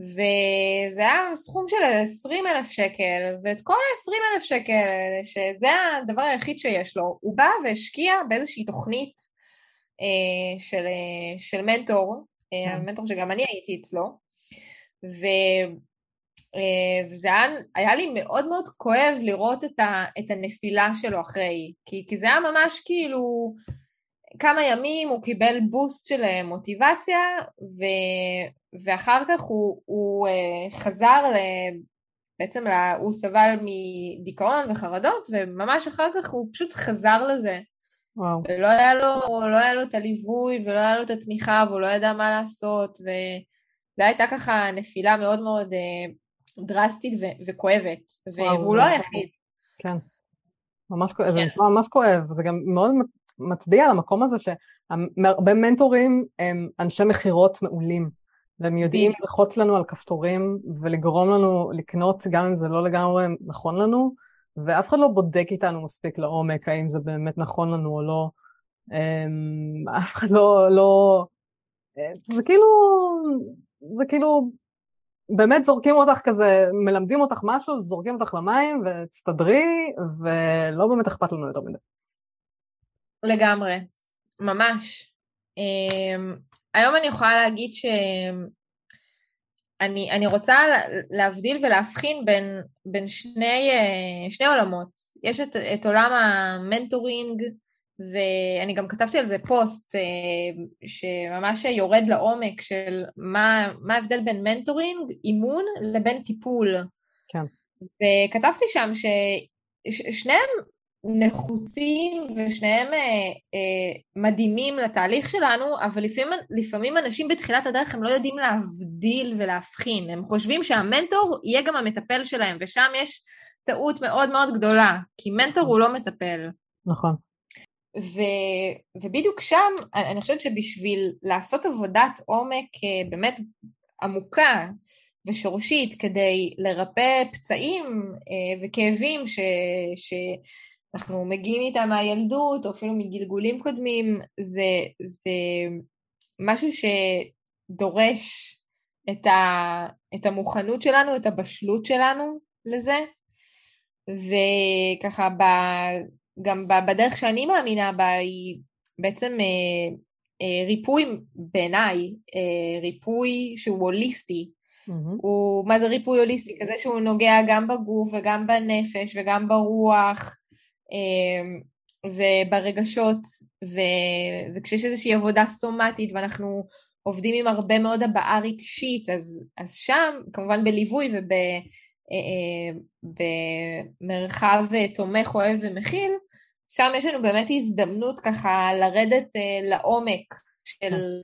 [SPEAKER 2] וזה היה סכום של 20 אלף שקל, ואת כל ה-20 אלף שקל, שזה הדבר היחיד שיש לו, הוא בא והשקיע באיזושהי תוכנית אה, של, אה, של מנטור, אה, כן. המנטור שגם אני הייתי אצלו, ו... אה, וזה היה, היה לי מאוד מאוד כואב לראות את, ה, את הנפילה שלו אחרי, כי, כי זה היה ממש כאילו כמה ימים הוא קיבל בוסט של אה, מוטיבציה ו, ואחר כך הוא, הוא חזר ל... בעצם לה, הוא סבל מדיכאון וחרדות וממש אחר כך הוא פשוט חזר לזה וואו. ולא היה לו, לא היה לו את הליווי ולא היה לו את התמיכה והוא לא ידע מה לעשות וזו הייתה ככה נפילה מאוד מאוד אה, דרסטית ו- וכואבת וואו, והוא לא היחיד.
[SPEAKER 1] כן, ממש כואב, כן. זה נשמע ממש כואב, זה גם מאוד מצביע על המקום הזה שהרבה מנטורים הם אנשי מכירות מעולים והם יודעים ללחוץ לנו על כפתורים ולגרום לנו לקנות גם אם זה לא לגמרי נכון לנו ואף אחד לא בודק איתנו מספיק לעומק האם זה באמת נכון לנו או לא. אמ, אף אחד לא, לא... אה, זה כאילו, זה כאילו, באמת זורקים אותך כזה, מלמדים אותך משהו, זורקים אותך למים ותסתדרי, ולא באמת אכפת לנו יותר מדי.
[SPEAKER 2] לגמרי, ממש. אמ, היום אני יכולה להגיד ש... אני, אני רוצה להבדיל ולהבחין בין, בין שני, אה, שני עולמות. יש את, את עולם המנטורינג, ואני גם כתבתי על זה פוסט אה, שממש יורד לעומק של מה, מה ההבדל בין מנטורינג, אימון, לבין טיפול.
[SPEAKER 1] כן.
[SPEAKER 2] וכתבתי שם ששניהם נחוצים ושניהם אה, אה, מדהימים לתהליך שלנו, אבל לפעמים, לפעמים אנשים בתחילת הדרך הם לא יודעים להבדיל ולהבחין, הם חושבים שהמנטור יהיה גם המטפל שלהם, ושם יש טעות מאוד מאוד גדולה, כי מנטור הוא לא מטפל.
[SPEAKER 1] נכון.
[SPEAKER 2] ו, ובדיוק שם, אני חושבת שבשביל לעשות עבודת עומק אה, באמת עמוקה ושורשית כדי לרפא פצעים אה, וכאבים ש, ש, אנחנו מגיעים איתה מהילדות, או אפילו מגלגולים קודמים, זה, זה משהו שדורש את, ה, את המוכנות שלנו, את הבשלות שלנו לזה, וככה גם בדרך שאני מאמינה בה היא בעצם אה, אה, ריפוי בעיניי, אה, ריפוי שהוא הוליסטי. Mm-hmm. הוא, מה זה ריפוי הוליסטי? כזה שהוא נוגע גם בגוף וגם בנפש וגם ברוח אמ, וברגשות, ו... וכשיש איזושהי עבודה סומטית ואנחנו עובדים עם הרבה מאוד הבעה רגשית, אז, אז שם, כמובן בליווי ובמרחב אה, אה, תומך, אוהב ומכיל, שם יש לנו באמת הזדמנות ככה לרדת אה, לעומק של,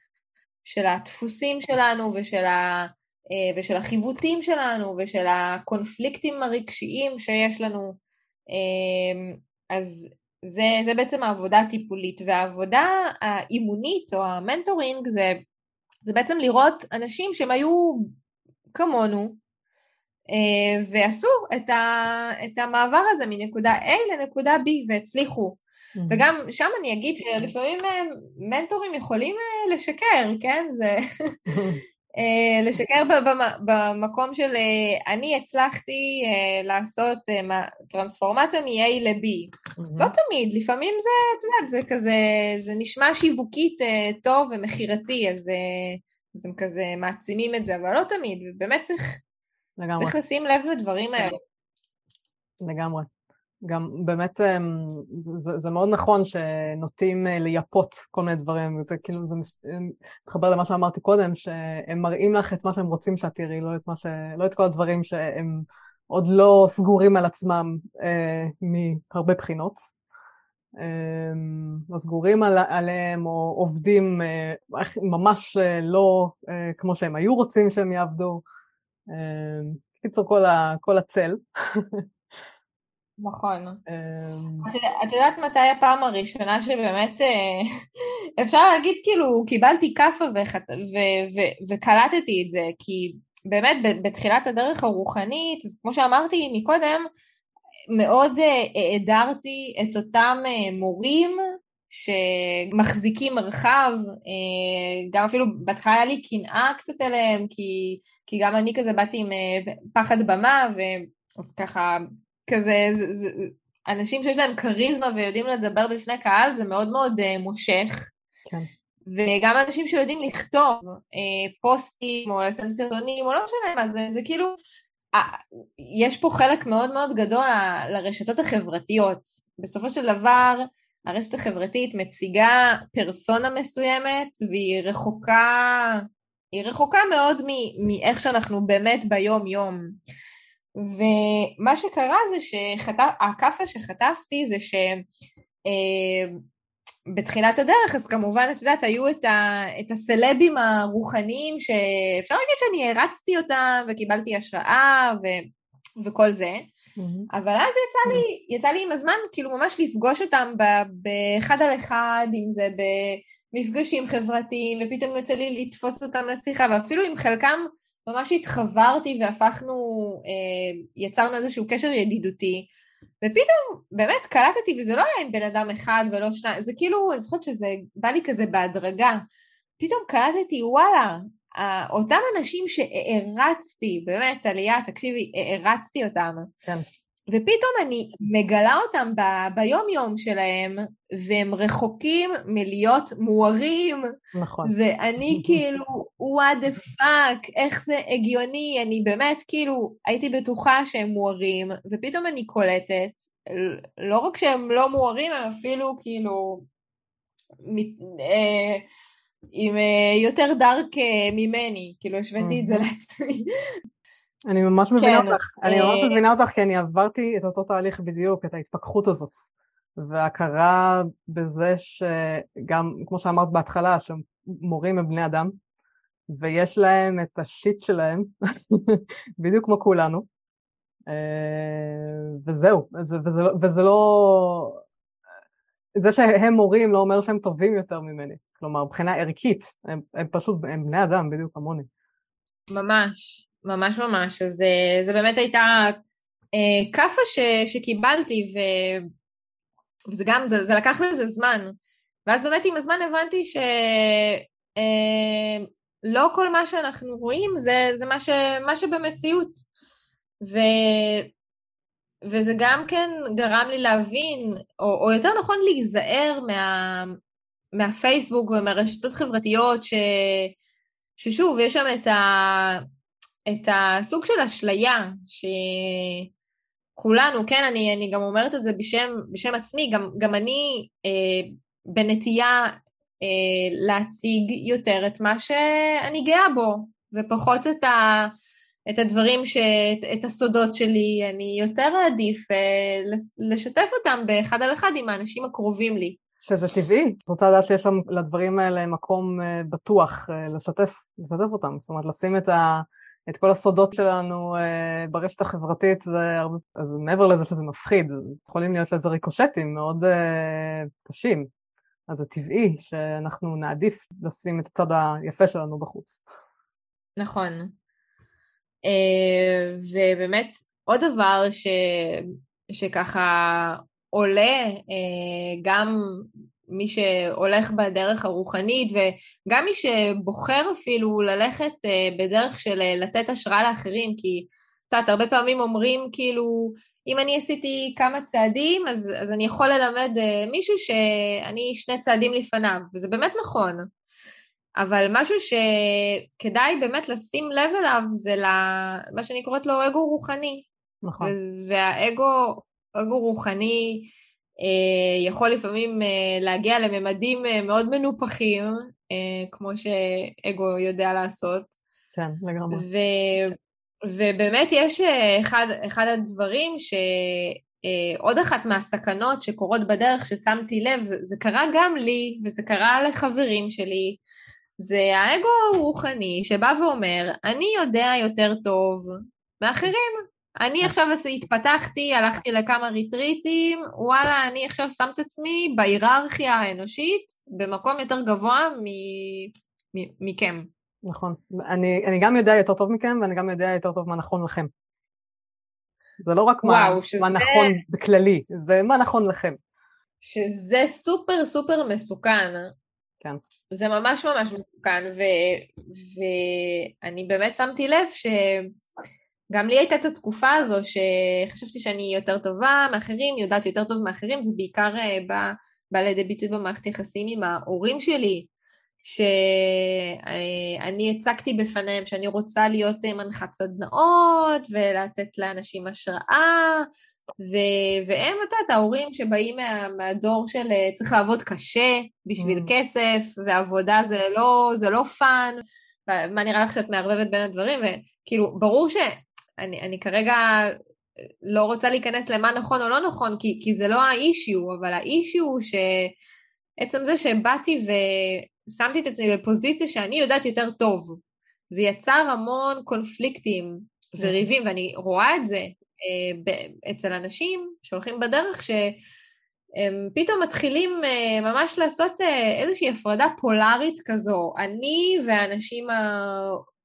[SPEAKER 2] של הדפוסים שלנו ושל, ה, ושל החיווטים שלנו ושל הקונפליקטים הרגשיים שיש לנו. אמ, אז זה, זה בעצם העבודה הטיפולית, והעבודה האימונית או המנטורינג זה, זה בעצם לראות אנשים שהם היו כמונו, אה, ועשו את, ה, את המעבר הזה מנקודה A לנקודה B והצליחו. Mm-hmm. וגם שם אני אגיד שלפעמים אה, מנטורים יכולים אה, לשקר, כן? זה... לשקר במקום של אני הצלחתי לעשות טרנספורמציה מ-A ל-B. Mm-hmm. לא תמיד, לפעמים זה, את יודעת, זה כזה, זה נשמע שיווקית טוב ומכירתי, אז, אז הם כזה מעצימים את זה, אבל לא תמיד, ובאמת צריך לגמרי. צריך לשים לב לדברים. האלה.
[SPEAKER 1] לגמרי. גם באמת אמ, זה, זה מאוד נכון שנוטים אה, לייפות כל מיני דברים, זה כאילו, זה מתחבר למה שאמרתי קודם, שהם מראים לך את מה שהם רוצים שאת תראי, לא את, ש... לא את כל הדברים שהם עוד לא סגורים על עצמם אה, מהרבה בחינות. אה, לא סגורים על, עליהם או עובדים אה, ממש אה, לא אה, כמו שהם היו רוצים שהם יעבדו. אמ, קיצור, כל, ה, כל הצל.
[SPEAKER 2] נכון. אמ, את יודעת מתי הפעם הראשונה שבאמת אה, אפשר להגיד כאילו קיבלתי כאפה וקלטתי את זה, כי באמת בתחילת הדרך הרוחנית, אז כמו שאמרתי מקודם, מאוד אה, העדרתי את אותם אה, מורים שמחזיקים מרחב, גם אפילו בהתחלה היה לי קנאה קצת אליהם, כי כי גם אני כזה באתי עם אה, פחד במה, ואז ככה, כזה, זה, זה, אנשים שיש להם כריזמה ויודעים לדבר בפני קהל, זה מאוד מאוד uh, מושך. כן. וגם אנשים שיודעים לכתוב uh, פוסטים או לשים סרטונים, או לא משנה מה, זה, זה כאילו, uh, יש פה חלק מאוד מאוד גדול ל, לרשתות החברתיות. בסופו של דבר, הרשת החברתית מציגה פרסונה מסוימת, והיא רחוקה היא רחוקה מאוד מאיך שאנחנו באמת ביום-יום. ומה שקרה זה שהכאפה שחטפתי זה שבתחילת אה, הדרך, אז כמובן, את יודעת, היו את, ה, את הסלבים הרוחניים שאפשר להגיד שאני הרצתי אותם וקיבלתי השראה ו, וכל זה. Mm-hmm. אבל אז יצא לי, יצא לי עם הזמן כאילו ממש לפגוש אותם באחד על אחד, אם זה ב... מפגשים חברתיים, ופתאום יוצא לי לתפוס אותם לשיחה, ואפילו עם חלקם ממש התחברתי והפכנו, אה, יצרנו איזשהו קשר ידידותי, ופתאום באמת קלטתי, וזה לא היה עם בן אדם אחד ולא שניים, זה כאילו, אני זוכרת שזה בא לי כזה בהדרגה, פתאום קלטתי, וואלה, אותם אנשים שהערצתי, באמת, עלייה, תקשיבי, הערצתי אותם. כן. ופתאום אני מגלה אותם ב- ביום יום שלהם, והם רחוקים מלהיות מוארים. נכון. ואני כאילו, what the fuck, איך זה הגיוני, אני באמת כאילו הייתי בטוחה שהם מוארים, ופתאום אני קולטת, לא רק שהם לא מוארים, הם אפילו כאילו... מת, אה, עם אה, יותר דארק אה, ממני, כאילו השוויתי את זה לעצמי.
[SPEAKER 1] אני ממש מבינה כן, אותך, אני ממש אה, מבינה אותך כי אני עברתי את אותו תהליך בדיוק, את ההתפכחות הזאת. והכרה בזה שגם, כמו שאמרת בהתחלה, שמורים הם בני אדם, ויש להם את השיט שלהם, בדיוק כמו כולנו. אה, וזהו, וזה, וזה, וזה לא... זה שהם מורים לא אומר שהם טובים יותר ממני. כלומר, מבחינה ערכית, הם, הם פשוט, הם בני אדם בדיוק כמוני.
[SPEAKER 2] ממש. ממש ממש, אז אה, זה באמת הייתה אה, כאפה ש, שקיבלתי ו, וזה גם, זה, זה לקח לזה זמן, ואז באמת עם הזמן הבנתי שלא אה, כל מה שאנחנו רואים זה, זה מה, ש, מה שבמציאות, ו, וזה גם כן גרם לי להבין, או, או יותר נכון להיזהר מה, מהפייסבוק ומהרשתות חברתיות ש, ששוב, יש שם את ה... את הסוג של אשליה שכולנו, כן, אני, אני גם אומרת את זה בשם, בשם עצמי, גם, גם אני אה, בנטייה אה, להציג יותר את מה שאני גאה בו, ופחות את, ה, את הדברים, ש, את, את הסודות שלי, אני יותר אעדיף אה, לשתף אותם באחד על אחד עם האנשים הקרובים לי.
[SPEAKER 1] שזה טבעי, את רוצה לדעת שיש שם לדברים האלה מקום אה, בטוח אה, לשתף, לשתף אותם, זאת אומרת לשים את ה... את כל הסודות שלנו uh, ברשת החברתית, זה הרבה, אז מעבר לזה שזה מפחיד, יכולים להיות לזה ריקושטים מאוד uh, קשים. אז זה טבעי שאנחנו נעדיף לשים את הצד היפה שלנו בחוץ.
[SPEAKER 2] נכון. Uh, ובאמת, עוד דבר ש... שככה עולה, uh, גם מי שהולך בדרך הרוחנית וגם מי שבוחר אפילו ללכת uh, בדרך של uh, לתת השראה לאחרים, כי את יודעת, הרבה פעמים אומרים כאילו, אם אני עשיתי כמה צעדים, אז, אז אני יכול ללמד uh, מישהו שאני שני צעדים לפניו, וזה באמת נכון. אבל משהו שכדאי באמת לשים לב אליו זה למה שאני קוראת לו אגו רוחני.
[SPEAKER 1] נכון.
[SPEAKER 2] והאגו, אגו רוחני, אה, יכול לפעמים אה, להגיע לממדים אה, מאוד מנופחים, כמו שאגו יודע לעשות.
[SPEAKER 1] כן, לגמרי. ו,
[SPEAKER 2] ובאמת יש אחד, אחד הדברים ש... עוד אחת מהסכנות שקורות בדרך ששמתי לב, זה, זה קרה גם לי וזה קרה לחברים שלי, זה האגו הרוחני שבא ואומר, אני יודע יותר טוב מאחרים. אני כן. עכשיו התפתחתי, הלכתי לכמה ריטריטים, וואלה, אני עכשיו שם את עצמי בהיררכיה האנושית במקום יותר גבוה מכם.
[SPEAKER 1] נכון. אני, אני גם יודע יותר טוב מכם, ואני גם יודע יותר טוב מה נכון לכם. זה לא רק וואו, מה, שזה... מה נכון בכללי, זה מה נכון לכם.
[SPEAKER 2] שזה סופר סופר מסוכן.
[SPEAKER 1] כן.
[SPEAKER 2] זה ממש ממש מסוכן, ו, ואני באמת שמתי לב ש... גם לי הייתה את התקופה הזו שחשבתי שאני יותר טובה מאחרים, יודעת יותר טוב מאחרים, זה בעיקר אה, בא, בא לידי ביטוי במערכת יחסים עם ההורים שלי, שאני הצגתי בפניהם שאני רוצה להיות אה, מנחת סדנאות ולתת לאנשים השראה, ו- והם, את יודעת, ההורים שבאים מה- מהדור של אה, צריך לעבוד קשה בשביל mm. כסף, ועבודה זה לא, זה לא fun, מה נראה לך שאת מערבבת בין הדברים, וכאילו, ברור ש... אני, אני כרגע לא רוצה להיכנס למה נכון או לא נכון, כי, כי זה לא האישיו, אבל האישיו הוא שעצם זה שבאתי ושמתי את עצמי בפוזיציה שאני יודעת יותר טוב, זה יצר המון קונפליקטים וריבים, ואני רואה את זה אה, אצל אנשים שהולכים בדרך, שהם פתאום מתחילים אה, ממש לעשות אה, איזושהי הפרדה פולארית כזו, אני והאנשים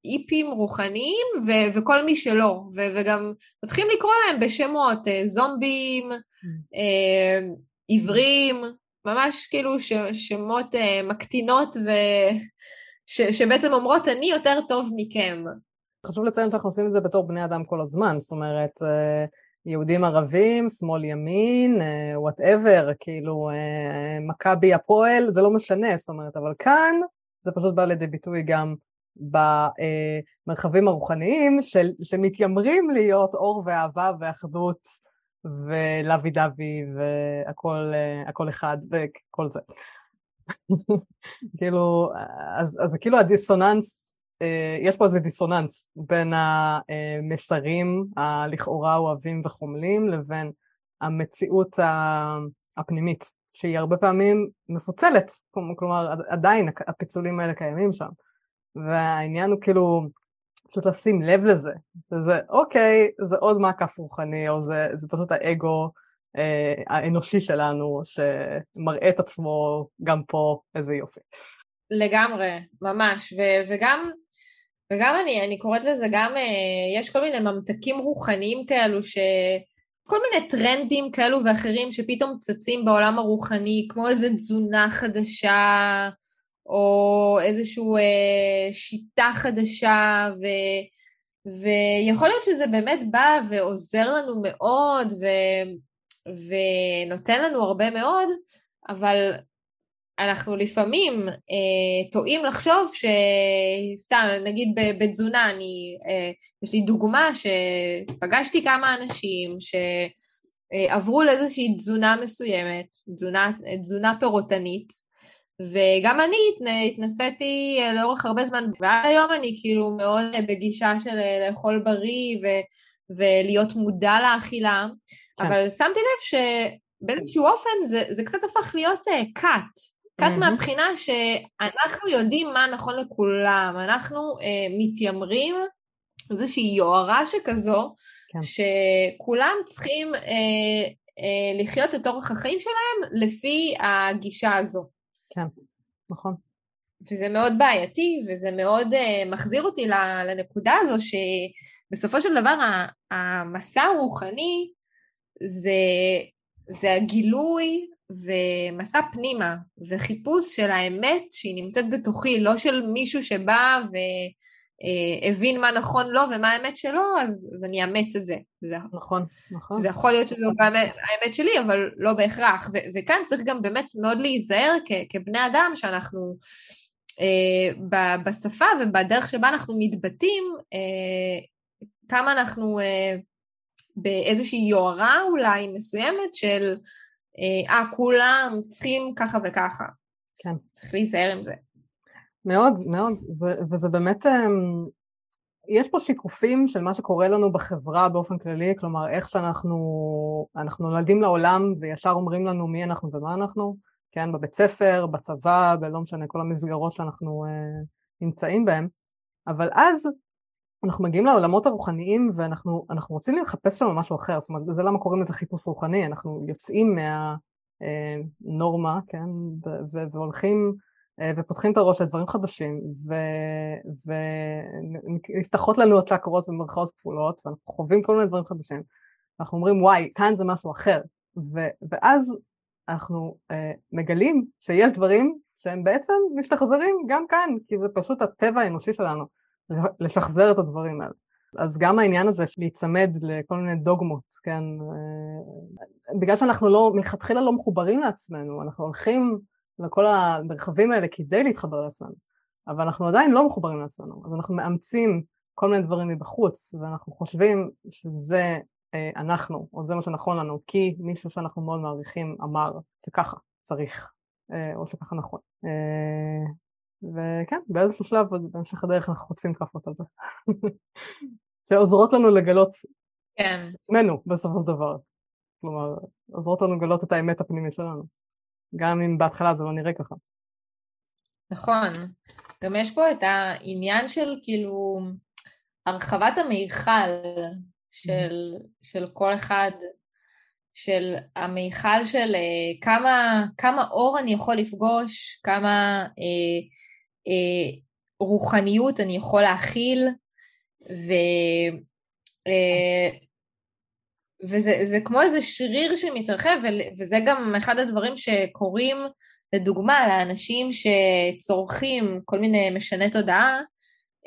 [SPEAKER 2] איפים רוחניים ו- וכל מי שלא, ו- וגם מתחילים לקרוא להם בשמות, אה, זומבים, אה, עיוורים, ממש כאילו ש- שמות אה, מקטינות ו- ש- שבעצם אומרות אני יותר טוב מכם.
[SPEAKER 1] חשוב לציין שאנחנו עושים את זה בתור בני אדם כל הזמן, זאת אומרת, יהודים ערבים, שמאל ימין, וואטאבר, כאילו מכבי הפועל, זה לא משנה, זאת אומרת, אבל כאן זה פשוט בא לידי ביטוי גם במרחבים הרוחניים של, שמתיימרים להיות אור ואהבה ואחדות ולוי דווי והכל אחד וכל זה. כאילו, אז, אז כאילו הדיסוננס, אה, יש פה איזה דיסוננס בין המסרים הלכאורה אוהבים וחומלים לבין המציאות הפנימית, שהיא הרבה פעמים מפוצלת, כלומר עדיין הפיצולים האלה קיימים שם. והעניין הוא כאילו פשוט לשים לב לזה, שזה אוקיי, זה עוד מעקף רוחני, או זה, זה פשוט האגו אה, האנושי שלנו שמראה את עצמו גם פה, איזה יופי.
[SPEAKER 2] לגמרי, ממש, ו- וגם, וגם אני, אני קוראת לזה גם, אה, יש כל מיני ממתקים רוחניים כאלו ש... כל מיני טרנדים כאלו ואחרים שפתאום צצים בעולם הרוחני, כמו איזה תזונה חדשה, או איזושהי אה, שיטה חדשה, ו, ויכול להיות שזה באמת בא ועוזר לנו מאוד ו, ונותן לנו הרבה מאוד, אבל אנחנו לפעמים אה, טועים לחשוב שסתם, נגיד בתזונה, אני, אה, יש לי דוגמה שפגשתי כמה אנשים שעברו לאיזושהי תזונה מסוימת, תזונה, תזונה פירוטנית, וגם אני התנסיתי אה, לאורך הרבה זמן, ועד היום אני כאילו מאוד בגישה של אה, לאכול בריא ו- ולהיות מודע לאכילה, כן. אבל שמתי לב שבאיזשהו אופן זה, זה קצת הפך להיות uh, cut. קאט mm-hmm. מהבחינה שאנחנו יודעים מה נכון לכולם, אנחנו uh, מתיימרים איזושהי יוהרה שכזו, כן. שכולם צריכים אה, אה, לחיות את אורח החיים שלהם לפי הגישה הזו.
[SPEAKER 1] כן, נכון.
[SPEAKER 2] וזה מאוד בעייתי, וזה מאוד אה, מחזיר אותי לנקודה הזו, שבסופו של דבר המסע הרוחני זה, זה הגילוי ומסע פנימה, וחיפוש של האמת שהיא נמצאת בתוכי, לא של מישהו שבא והבין מה נכון לו ומה האמת שלו, אז, אז אני אאמץ את זה. זה.
[SPEAKER 1] נכון, נכון.
[SPEAKER 2] זה יכול להיות שזו גם האמת שלי, אבל לא בהכרח. ו- וכאן צריך גם באמת מאוד להיזהר כ- כבני אדם, שאנחנו אה, בשפה ובדרך שבה אנחנו מתבטאים, אה, כמה אנחנו אה, באיזושהי יוהרה אולי מסוימת של אה, אה, כולם צריכים ככה וככה.
[SPEAKER 1] כן.
[SPEAKER 2] צריך להיזהר עם זה.
[SPEAKER 1] מאוד, מאוד, זה, וזה באמת, אמ, יש פה שיקופים של מה שקורה לנו בחברה באופן כללי, כלומר איך שאנחנו, אנחנו נולדים לעולם וישר אומרים לנו מי אנחנו ומה אנחנו, כן, בבית ספר, בצבא, בלא משנה כל המסגרות שאנחנו uh, נמצאים בהן, אבל אז אנחנו מגיעים לעולמות הרוחניים ואנחנו רוצים לחפש שם משהו אחר, זאת אומרת, זה למה קוראים לזה חיפוש רוחני, אנחנו יוצאים מהנורמה, אה, כן, והולכים אה, ופותחים את הראש לדברים חדשים, ונפתחות לנו הצ'קרות במרכאות כפולות, ואנחנו חווים כל מיני דברים חדשים, אנחנו אומרים וואי, כאן זה משהו אחר, ואז אנחנו אה, מגלים שיש דברים שהם בעצם משתחזרים גם כאן, כי זה פשוט הטבע האנושי שלנו. לשחזר את הדברים האלה. אז גם העניין הזה של להיצמד לכל מיני דוגמות, כן, אה, בגלל שאנחנו לא, מלכתחילה לא מחוברים לעצמנו, אנחנו הולכים לכל המרחבים האלה כדי להתחבר לעצמנו, אבל אנחנו עדיין לא מחוברים לעצמנו, אז אנחנו מאמצים כל מיני דברים מבחוץ, ואנחנו חושבים שזה אה, אנחנו, או זה מה שנכון לנו, כי מישהו שאנחנו מאוד מעריכים אמר שככה צריך, אה, או שככה נכון. וכן, באיזשהו שלב בהמשך הדרך אנחנו חוטפים כפות על זה. שעוזרות לנו לגלות
[SPEAKER 2] כן.
[SPEAKER 1] עצמנו בסופו של דבר. כלומר, עוזרות לנו לגלות את האמת הפנימית שלנו. גם אם בהתחלה זה לא נראה ככה.
[SPEAKER 2] נכון. גם יש פה את העניין של כאילו הרחבת המיכל של, של כל אחד, של המיכל של uh, כמה, כמה אור אני יכול לפגוש, כמה uh, אה, רוחניות אני יכול להכיל, ו... אה, וזה כמו איזה שריר שמתרחב, וזה גם אחד הדברים שקורים, לדוגמה, לאנשים שצורכים כל מיני משני תודעה,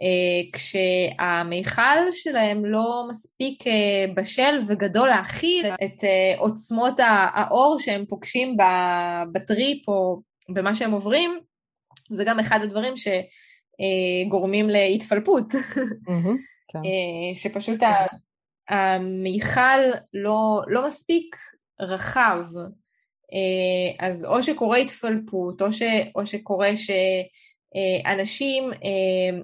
[SPEAKER 2] אה, כשהמיכל שלהם לא מספיק אה, בשל וגדול להכיל את אה, עוצמות האור שהם פוגשים בטריפ או במה שהם עוברים, זה גם אחד הדברים שגורמים להתפלפות,
[SPEAKER 1] כן.
[SPEAKER 2] אה, שפשוט המיכל לא, לא מספיק רחב, אה, אז או שקורה התפלפות, או, ש, או שקורה שאנשים אה,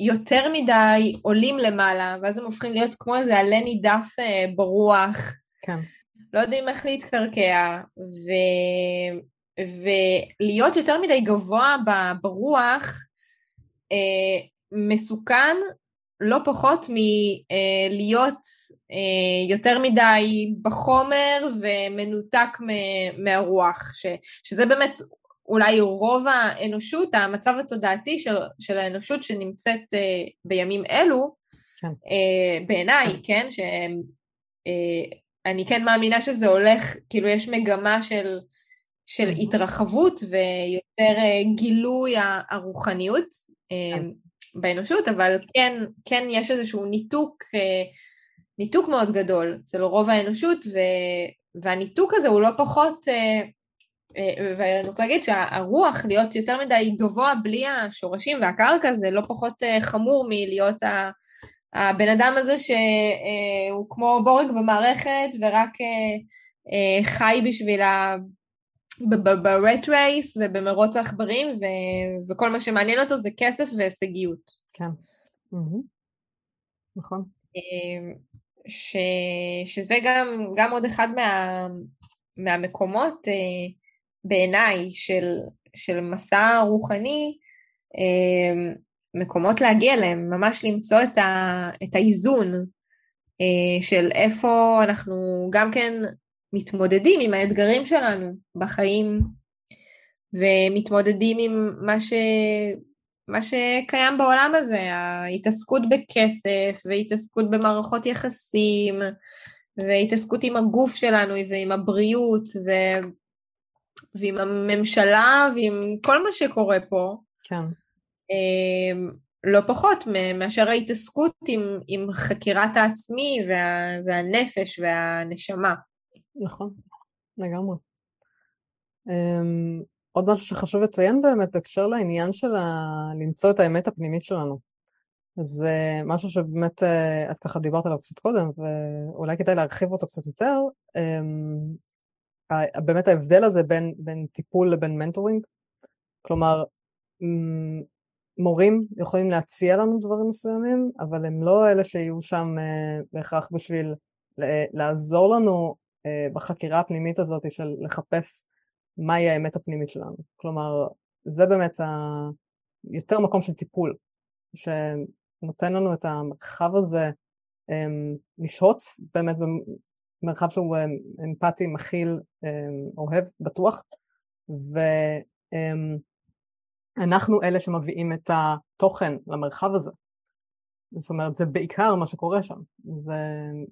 [SPEAKER 2] יותר מדי עולים למעלה, ואז הם הופכים להיות כמו איזה עלה נידף ברוח.
[SPEAKER 1] כן.
[SPEAKER 2] לא יודעים איך להתקרקע, ו... ולהיות יותר מדי גבוה ברוח אה, מסוכן לא פחות מלהיות אה, יותר מדי בחומר ומנותק מהרוח, ש, שזה באמת אולי רוב האנושות, המצב התודעתי של, של האנושות שנמצאת אה, בימים אלו, כן. בעיניי, כן, שאני כן מאמינה שזה הולך, כאילו יש מגמה של של התרחבות ויותר אה, גילוי הרוחניות אה, כן. באנושות, אבל כן, כן יש איזשהו ניתוק, אה, ניתוק מאוד גדול אצל רוב האנושות, ו, והניתוק הזה הוא לא פחות, ואני רוצה להגיד שהרוח להיות יותר מדי גבוה בלי השורשים והקרקע זה לא פחות חמור מלהיות הבן אדם הזה שהוא כמו בורג במערכת ורק חי בשביל ברט רייס ובמרוץ העכברים, ו- וכל מה שמעניין אותו זה כסף והישגיות.
[SPEAKER 1] כן. Mm-hmm. נכון.
[SPEAKER 2] אמ, ש, שזה גם, גם עוד אחד מה, מהמקומות אה, בעיניי של, של מסע רוחני, אה, מקומות להגיע אליהם, ממש למצוא את, ה, את האיזון אה, של איפה אנחנו גם כן מתמודדים עם האתגרים שלנו בחיים ומתמודדים עם מה, ש... מה שקיים בעולם הזה, ההתעסקות בכסף והתעסקות במערכות יחסים והתעסקות עם הגוף שלנו ועם הבריאות ו... ועם הממשלה ועם כל מה שקורה פה.
[SPEAKER 1] כן.
[SPEAKER 2] אמ, לא פחות מאשר ההתעסקות עם, עם חקירת העצמי וה, והנפש והנשמה.
[SPEAKER 1] נכון, לגמרי. Um, עוד משהו שחשוב לציין באמת בהקשר לעניין של ה... למצוא את האמת הפנימית שלנו. זה משהו שבאמת uh, את ככה דיברת עליו קצת קודם, ואולי כדאי להרחיב אותו קצת יותר. Um, באמת ההבדל הזה בין, בין טיפול לבין מנטורינג, כלומר, מורים יכולים להציע לנו דברים מסוימים, אבל הם לא אלה שיהיו שם uh, בהכרח בשביל לעזור לנו בחקירה הפנימית הזאת של לחפש מהי האמת הפנימית שלנו. כלומר, זה באמת ה... יותר מקום של טיפול, שנותן לנו את המרחב הזה um, לשהות באמת במרחב שהוא um, אמפתי, מכיל, um, אוהב, בטוח, ו... Um, אנחנו אלה שמביאים את התוכן למרחב הזה. זאת אומרת, זה בעיקר מה שקורה שם, זה,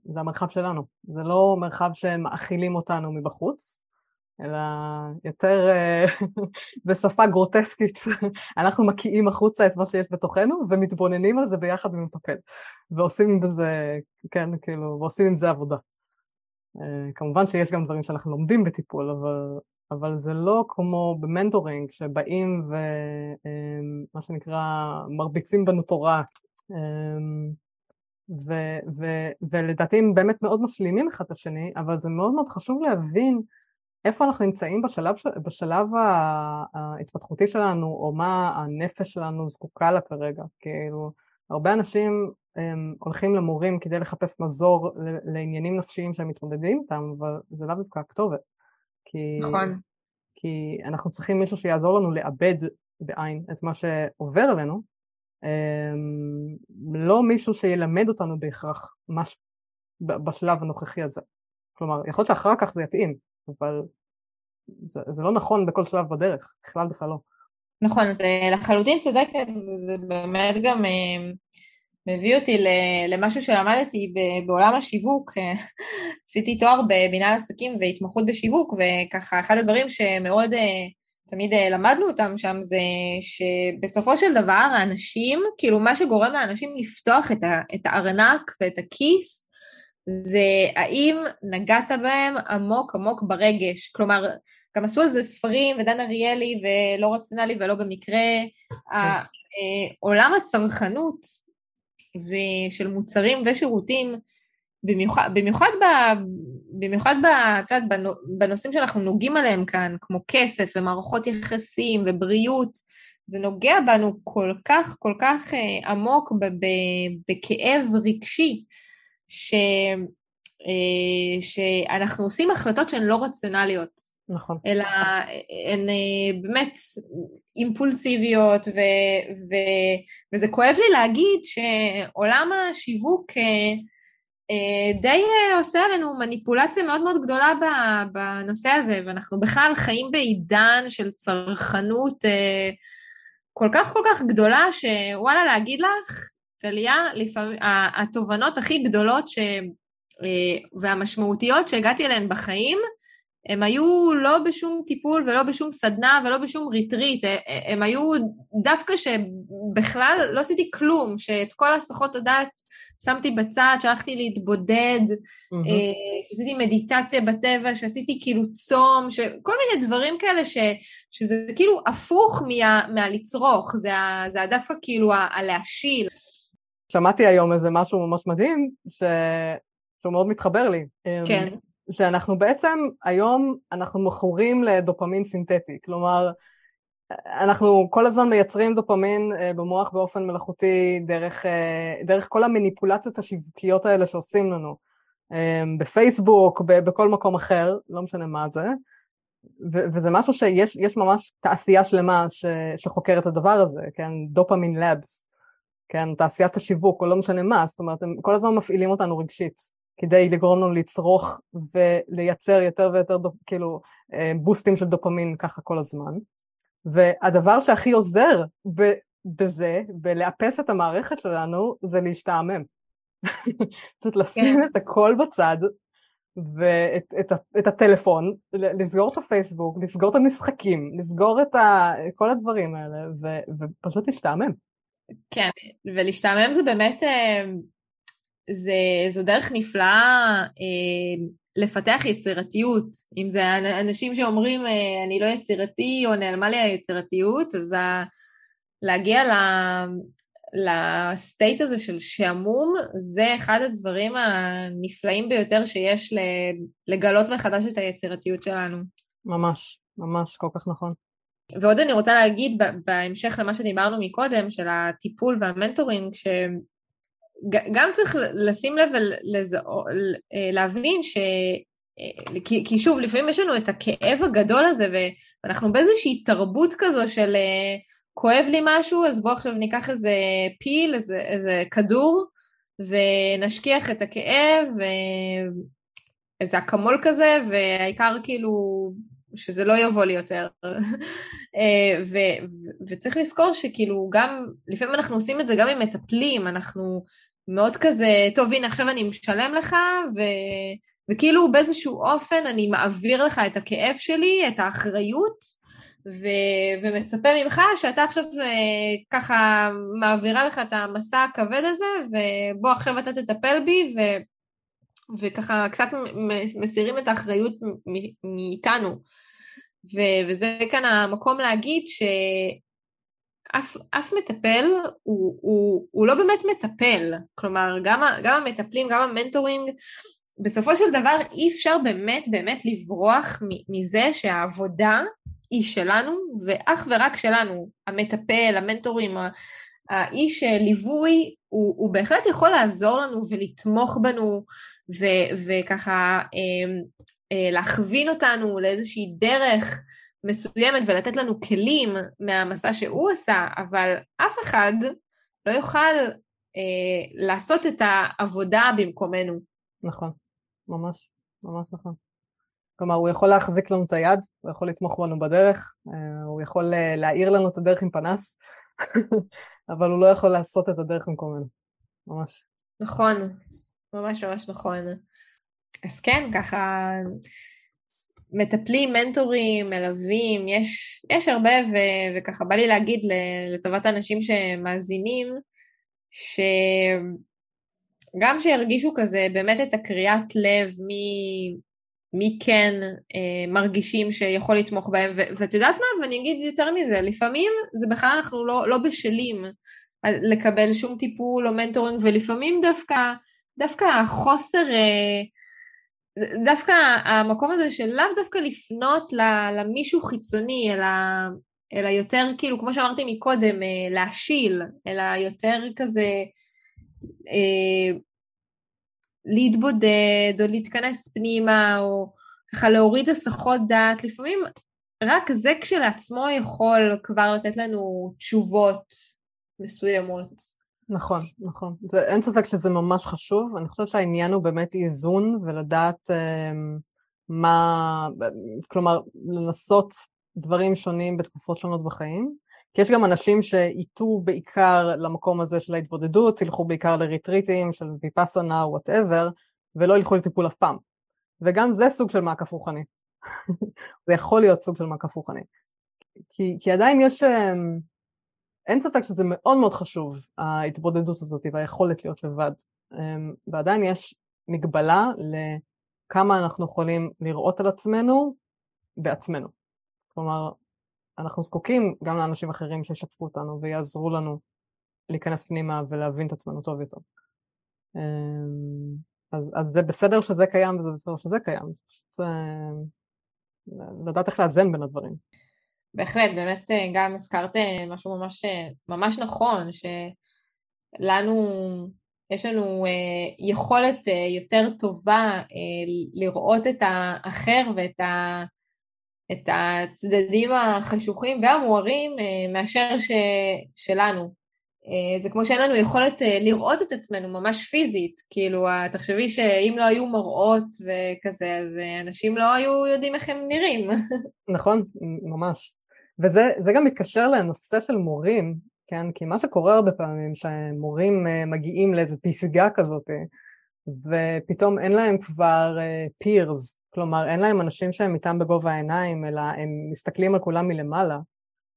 [SPEAKER 1] זה המרחב שלנו. זה לא מרחב שמאכילים אותנו מבחוץ, אלא יותר אה, בשפה גרוטסקית, אנחנו מקיאים החוצה את מה שיש בתוכנו ומתבוננים על זה ביחד עם מטפל. ועושים עם זה, כן, כאילו, ועושים עם זה עבודה. אה, כמובן שיש גם דברים שאנחנו לומדים בטיפול, אבל אבל זה לא כמו במנטורינג שבאים ומה שנקרא מרביצים בנו תורה ו- ו- ולדעתי הם באמת מאוד משלימים אחד את השני, אבל זה מאוד מאוד חשוב להבין איפה אנחנו נמצאים בשלב, בשלב ההתפתחותי שלנו, או מה הנפש שלנו זקוקה לה כרגע. כאילו, הרבה אנשים הם, הולכים למורים כדי לחפש מזור לעניינים נפשיים שהם מתמודדים איתם, אבל זה לאו דווקא הכתובת.
[SPEAKER 2] כי, נכון.
[SPEAKER 1] כי אנחנו צריכים מישהו שיעזור לנו לאבד בעין את מה שעובר עלינו, אמ, לא מישהו שילמד אותנו בהכרח מש... בשלב הנוכחי הזה. כלומר, יכול להיות שאחר כך זה יתאים, אבל זה, זה לא נכון בכל שלב בדרך, בכלל בכלל לא.
[SPEAKER 2] נכון, את אה, לחלוטין צודקת, זה באמת גם אה, מביא אותי למשהו שלמדתי בעולם השיווק, עשיתי תואר במנהל עסקים והתמחות בשיווק, וככה אחד הדברים שמאוד אה, תמיד אה, למדנו אותם שם זה שבסופו של דבר האנשים, כאילו מה שגורם לאנשים לפתוח את, ה, את הארנק ואת הכיס, זה האם נגעת בהם עמוק עמוק ברגש. כלומר, גם עשו על זה ספרים, ודן אריאלי, ולא רציונלי ולא במקרה. כן. אה, עולם הצרכנות ושל מוצרים ושירותים, במיוחד, במיוחד, ב, במיוחד ב, את יודעת, בנושאים שאנחנו נוגעים עליהם כאן, כמו כסף ומערכות יחסים ובריאות, זה נוגע בנו כל כך כל כך אה, עמוק ב, ב, בכאב רגשי, ש, אה, שאנחנו עושים החלטות שהן לא רציונליות.
[SPEAKER 1] נכון.
[SPEAKER 2] אלא הן אה, באמת אימפולסיביות, ו, ו, וזה כואב לי להגיד שעולם השיווק אה, די עושה עלינו מניפולציה מאוד מאוד גדולה בנושא הזה, ואנחנו בכלל חיים בעידן של צרכנות כל כך כל כך גדולה, שוואלה, להגיד לך, טליה, התובנות הכי גדולות ש... והמשמעותיות שהגעתי אליהן בחיים, הם היו לא בשום טיפול ולא בשום סדנה ולא בשום ריטריט, אה, אה, הם היו דווקא שבכלל לא עשיתי כלום, שאת כל הסחות הדעת שמתי בצד, שהלכתי להתבודד, mm-hmm. שעשיתי מדיטציה בטבע, שעשיתי כאילו צום, כל מיני דברים כאלה ש, שזה כאילו הפוך מה, מהלצרוך, זה, זה דווקא כאילו הלהשיל.
[SPEAKER 1] שמעתי היום איזה משהו ממש מדהים, ש... שהוא מאוד מתחבר לי.
[SPEAKER 2] כן.
[SPEAKER 1] שאנחנו בעצם היום אנחנו מכורים לדופמין סינתטי, כלומר אנחנו כל הזמן מייצרים דופמין אה, במוח באופן מלאכותי דרך, אה, דרך כל המניפולציות השיווקיות האלה שעושים לנו. אה, בפייסבוק, בכל מקום אחר, לא משנה מה זה, וזה משהו שיש ממש תעשייה שלמה ש- שחוקרת את הדבר הזה, כן, דופמין לאבס. כן, תעשיית השיווק, או לא משנה מה, זאת אומרת, הם כל הזמן מפעילים אותנו רגשית, כדי לגרום לנו לצרוך ולייצר יותר ויותר, כאילו, אה, בוסטים של דופמין ככה כל הזמן. והדבר שהכי עוזר בזה, בלאפס את המערכת שלנו, זה להשתעמם. פשוט לשים כן. את הכל בצד, ואת את, את הטלפון, לסגור את הפייסבוק, לסגור את המשחקים, לסגור את ה, כל הדברים האלה, ו, ופשוט להשתעמם.
[SPEAKER 2] כן, ולהשתעמם זה באמת, אה, זה, זו דרך נפלאה אה, לפתח יצירתיות. אם זה אנשים שאומרים, אה, אני לא יצירתי, או נעלמה לי היצירתיות, אז להגיע לסטייט הזה של שעמום, זה אחד הדברים הנפלאים ביותר שיש לגלות מחדש את היצירתיות שלנו.
[SPEAKER 1] ממש, ממש, כל כך נכון.
[SPEAKER 2] ועוד אני רוצה להגיד בהמשך למה שדיברנו מקודם, של הטיפול והמנטורינג, שגם צריך לשים לב ולהבין ש... כי, כי שוב, לפעמים יש לנו את הכאב הגדול הזה, ואנחנו באיזושהי תרבות כזו של כואב לי משהו, אז בואו עכשיו ניקח איזה פיל, איזה, איזה כדור, ונשכיח את הכאב, ואיזה אקמול כזה, והעיקר כאילו שזה לא יבוא לי יותר. אה, ו, ו, וצריך לזכור שכאילו גם, לפעמים אנחנו עושים את זה גם עם מטפלים, אנחנו מאוד כזה, טוב הנה עכשיו אני משלם לך, ו, וכאילו באיזשהו אופן אני מעביר לך את הכאב שלי, את האחריות, ו- ומצפה ממך שאתה עכשיו אה, ככה מעבירה לך את המסע הכבד הזה, ובוא עכשיו אתה תטפל בי, ו- וככה קצת מסירים את האחריות מאיתנו. ו- וזה כאן המקום להגיד שאף מטפל הוא, הוא, הוא לא באמת מטפל, כלומר גם, גם המטפלים, גם המנטורינג, בסופו של דבר אי אפשר באמת באמת לברוח מזה שהעבודה היא שלנו ואך ורק שלנו, המטפל, המנטורים, האיש ליווי, הוא, הוא בהחלט יכול לעזור לנו ולתמוך בנו ו, וככה אה, אה, להכווין אותנו לאיזושהי דרך מסוימת ולתת לנו כלים מהמסע שהוא עשה, אבל אף אחד לא יוכל אה, לעשות את העבודה במקומנו.
[SPEAKER 1] נכון, ממש, ממש נכון. כלומר, הוא יכול להחזיק לנו את היד, הוא יכול לתמוך בנו בדרך, אה, הוא יכול אה, להאיר לנו את הדרך עם פנס, אבל הוא לא יכול לעשות את הדרך במקומנו, ממש.
[SPEAKER 2] נכון, ממש ממש נכון. אז כן, ככה מטפלים, מנטורים, מלווים, יש, יש הרבה, ו, וככה בא לי להגיד לטובת האנשים שמאזינים, שגם שירגישו כזה באמת את הקריאת לב מ... מי כן אה, מרגישים שיכול לתמוך בהם, ואת יודעת מה? ואני אגיד יותר מזה, לפעמים זה בכלל אנחנו לא, לא בשלים לקבל שום טיפול או מנטורינג, ולפעמים דווקא, דווקא החוסר, אה, דווקא המקום הזה של לאו דווקא לפנות למישהו חיצוני, אלא, אלא יותר כאילו, כמו שאמרתי מקודם, אה, להשיל, אלא יותר כזה, אה, להתבודד או להתכנס פנימה או ככה להוריד הסחות דעת, לפעמים רק זה כשלעצמו יכול כבר לתת לנו תשובות מסוימות.
[SPEAKER 1] נכון, נכון. זה, אין ספק שזה ממש חשוב. אני חושבת שהעניין הוא באמת איזון ולדעת אה, מה, כלומר, לנסות דברים שונים בתקופות שונות בחיים. כי יש גם אנשים שייטו בעיקר למקום הזה של ההתבודדות, ילכו בעיקר לריטריטים של ויפאסנה או whatever, ולא ילכו לטיפול אף פעם. וגם זה סוג של מעקף רוחני. זה יכול להיות סוג של מעקף רוחני. כי, כי עדיין יש, אמ, אין ספק שזה מאוד מאוד חשוב, ההתבודדות הזאת והיכולת להיות לבד. אמ, ועדיין יש מגבלה לכמה אנחנו יכולים לראות על עצמנו בעצמנו. כלומר, אנחנו זקוקים גם לאנשים אחרים שישתפו אותנו ויעזרו לנו להיכנס פנימה ולהבין את עצמנו טוב יותר. אמ, אז, אז זה בסדר שזה קיים וזה בסדר שזה קיים, זה פשוט לדעת איך לאזן בין הדברים.
[SPEAKER 2] בהחלט, באמת אה, גם הזכרת אה, משהו ממש, ממש נכון, שלנו, יש לנו יכולת יותר טובה לראות את האחר ואת ה... את הצדדים החשוכים והמוארים מאשר ש, שלנו. אה, זה כמו שאין לנו יכולת אה, לראות את עצמנו ממש פיזית, כאילו, תחשבי שאם לא היו מראות וכזה, אז אנשים לא היו יודעים איך הם נראים.
[SPEAKER 1] נכון, ממש. וזה גם מתקשר לנושא של מורים, כן? כי מה שקורה הרבה פעמים, שמורים מגיעים לאיזו פסגה כזאת, ופתאום אין להם כבר peers, כלומר אין להם אנשים שהם איתם בגובה העיניים, אלא הם מסתכלים על כולם מלמעלה.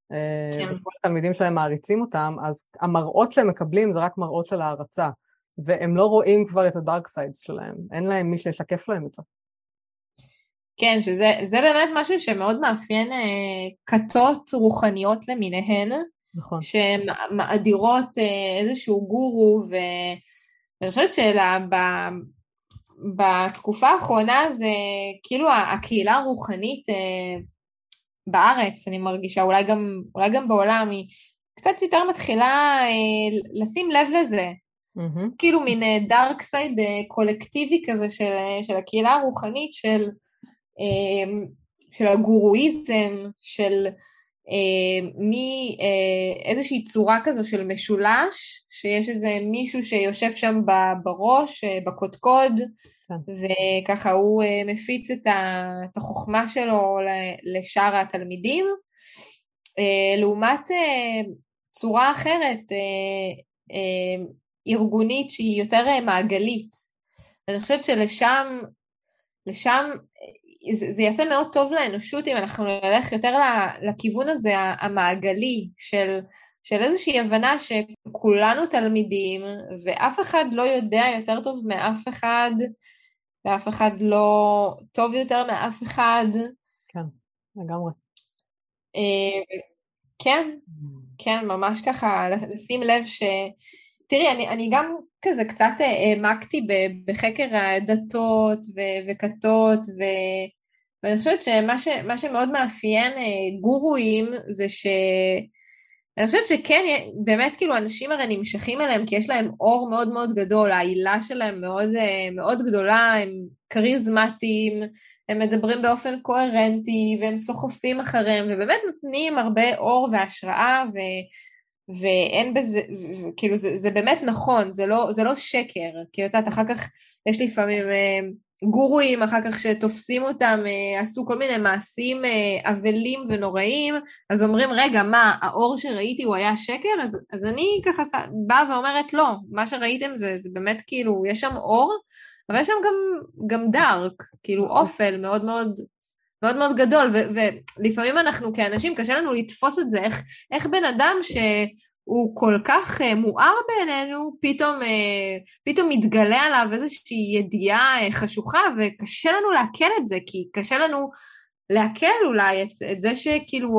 [SPEAKER 1] כן. וכל התלמידים שלהם מעריצים אותם, אז המראות שהם מקבלים זה רק מראות של הערצה, והם לא רואים כבר את ה dark sides שלהם, אין להם מי שישקף להם את זה.
[SPEAKER 2] כן, שזה באמת משהו שמאוד מאפיין אה, כתות רוחניות למיניהן, נכון. שהן מאדירות אה, איזשהו גורו, ואני חושבת שבתקופה האחרונה זה כאילו הקהילה הרוחנית אה, בארץ, אני מרגישה, אולי גם, אולי גם בעולם, היא קצת יותר מתחילה אה, לשים לב לזה. Mm-hmm. כאילו מין דארק סייד קולקטיבי כזה של, של הקהילה הרוחנית, של, אה, של הגורואיזם, של מאיזושהי אה, צורה כזו של משולש, שיש איזה מישהו שיושב שם בראש, אה, בקודקוד, כן. וככה הוא אה, מפיץ את החוכמה שלו לשאר התלמידים, לעומת צורה אחרת, ארגונית שהיא יותר מעגלית. אני חושבת שלשם, לשם זה, זה יעשה מאוד טוב לאנושות אם אנחנו נלך יותר לכיוון הזה המעגלי של, של איזושהי הבנה שכולנו תלמידים ואף אחד לא יודע יותר טוב מאף אחד ואף אחד לא טוב יותר מאף אחד.
[SPEAKER 1] כן, לגמרי.
[SPEAKER 2] אה, כן, כן, ממש ככה לשים לב ש... תראי, אני, אני גם כזה קצת אה, העמקתי בחקר הדתות וכתות, ו- ואני חושבת שמה ש- שמאוד מאפיין אה, גורואים זה ש... אני חושבת שכן, באמת כאילו אנשים הרי נמשכים אליהם כי יש להם אור מאוד מאוד גדול, העילה שלהם מאוד, אה, מאוד גדולה, הם כריזמטיים, הם מדברים באופן קוהרנטי והם סוחפים אחריהם ובאמת נותנים הרבה אור והשראה ו... ואין בזה, כאילו זה, זה באמת נכון, זה לא, זה לא שקר, כי את יודעת, אחר כך יש לפעמים אה, גורואים אחר כך שתופסים אותם, אה, עשו כל מיני מעשים אה, אבלים ונוראים, אז אומרים, רגע, מה, האור שראיתי הוא היה שקר? אז, אז אני ככה באה ואומרת, לא, מה שראיתם זה, זה באמת כאילו, יש שם אור, אבל יש שם גם, גם דארק, כאילו. אופל מאוד מאוד מאוד מאוד גדול, ו- ולפעמים אנחנו כאנשים, קשה לנו לתפוס את זה, איך, איך בן אדם ש... הוא כל כך uh, מואר בעינינו, פתאום, uh, פתאום מתגלה עליו איזושהי ידיעה uh, חשוכה, וקשה לנו לעכל את זה, כי קשה לנו לעכל אולי את, את זה שכאילו.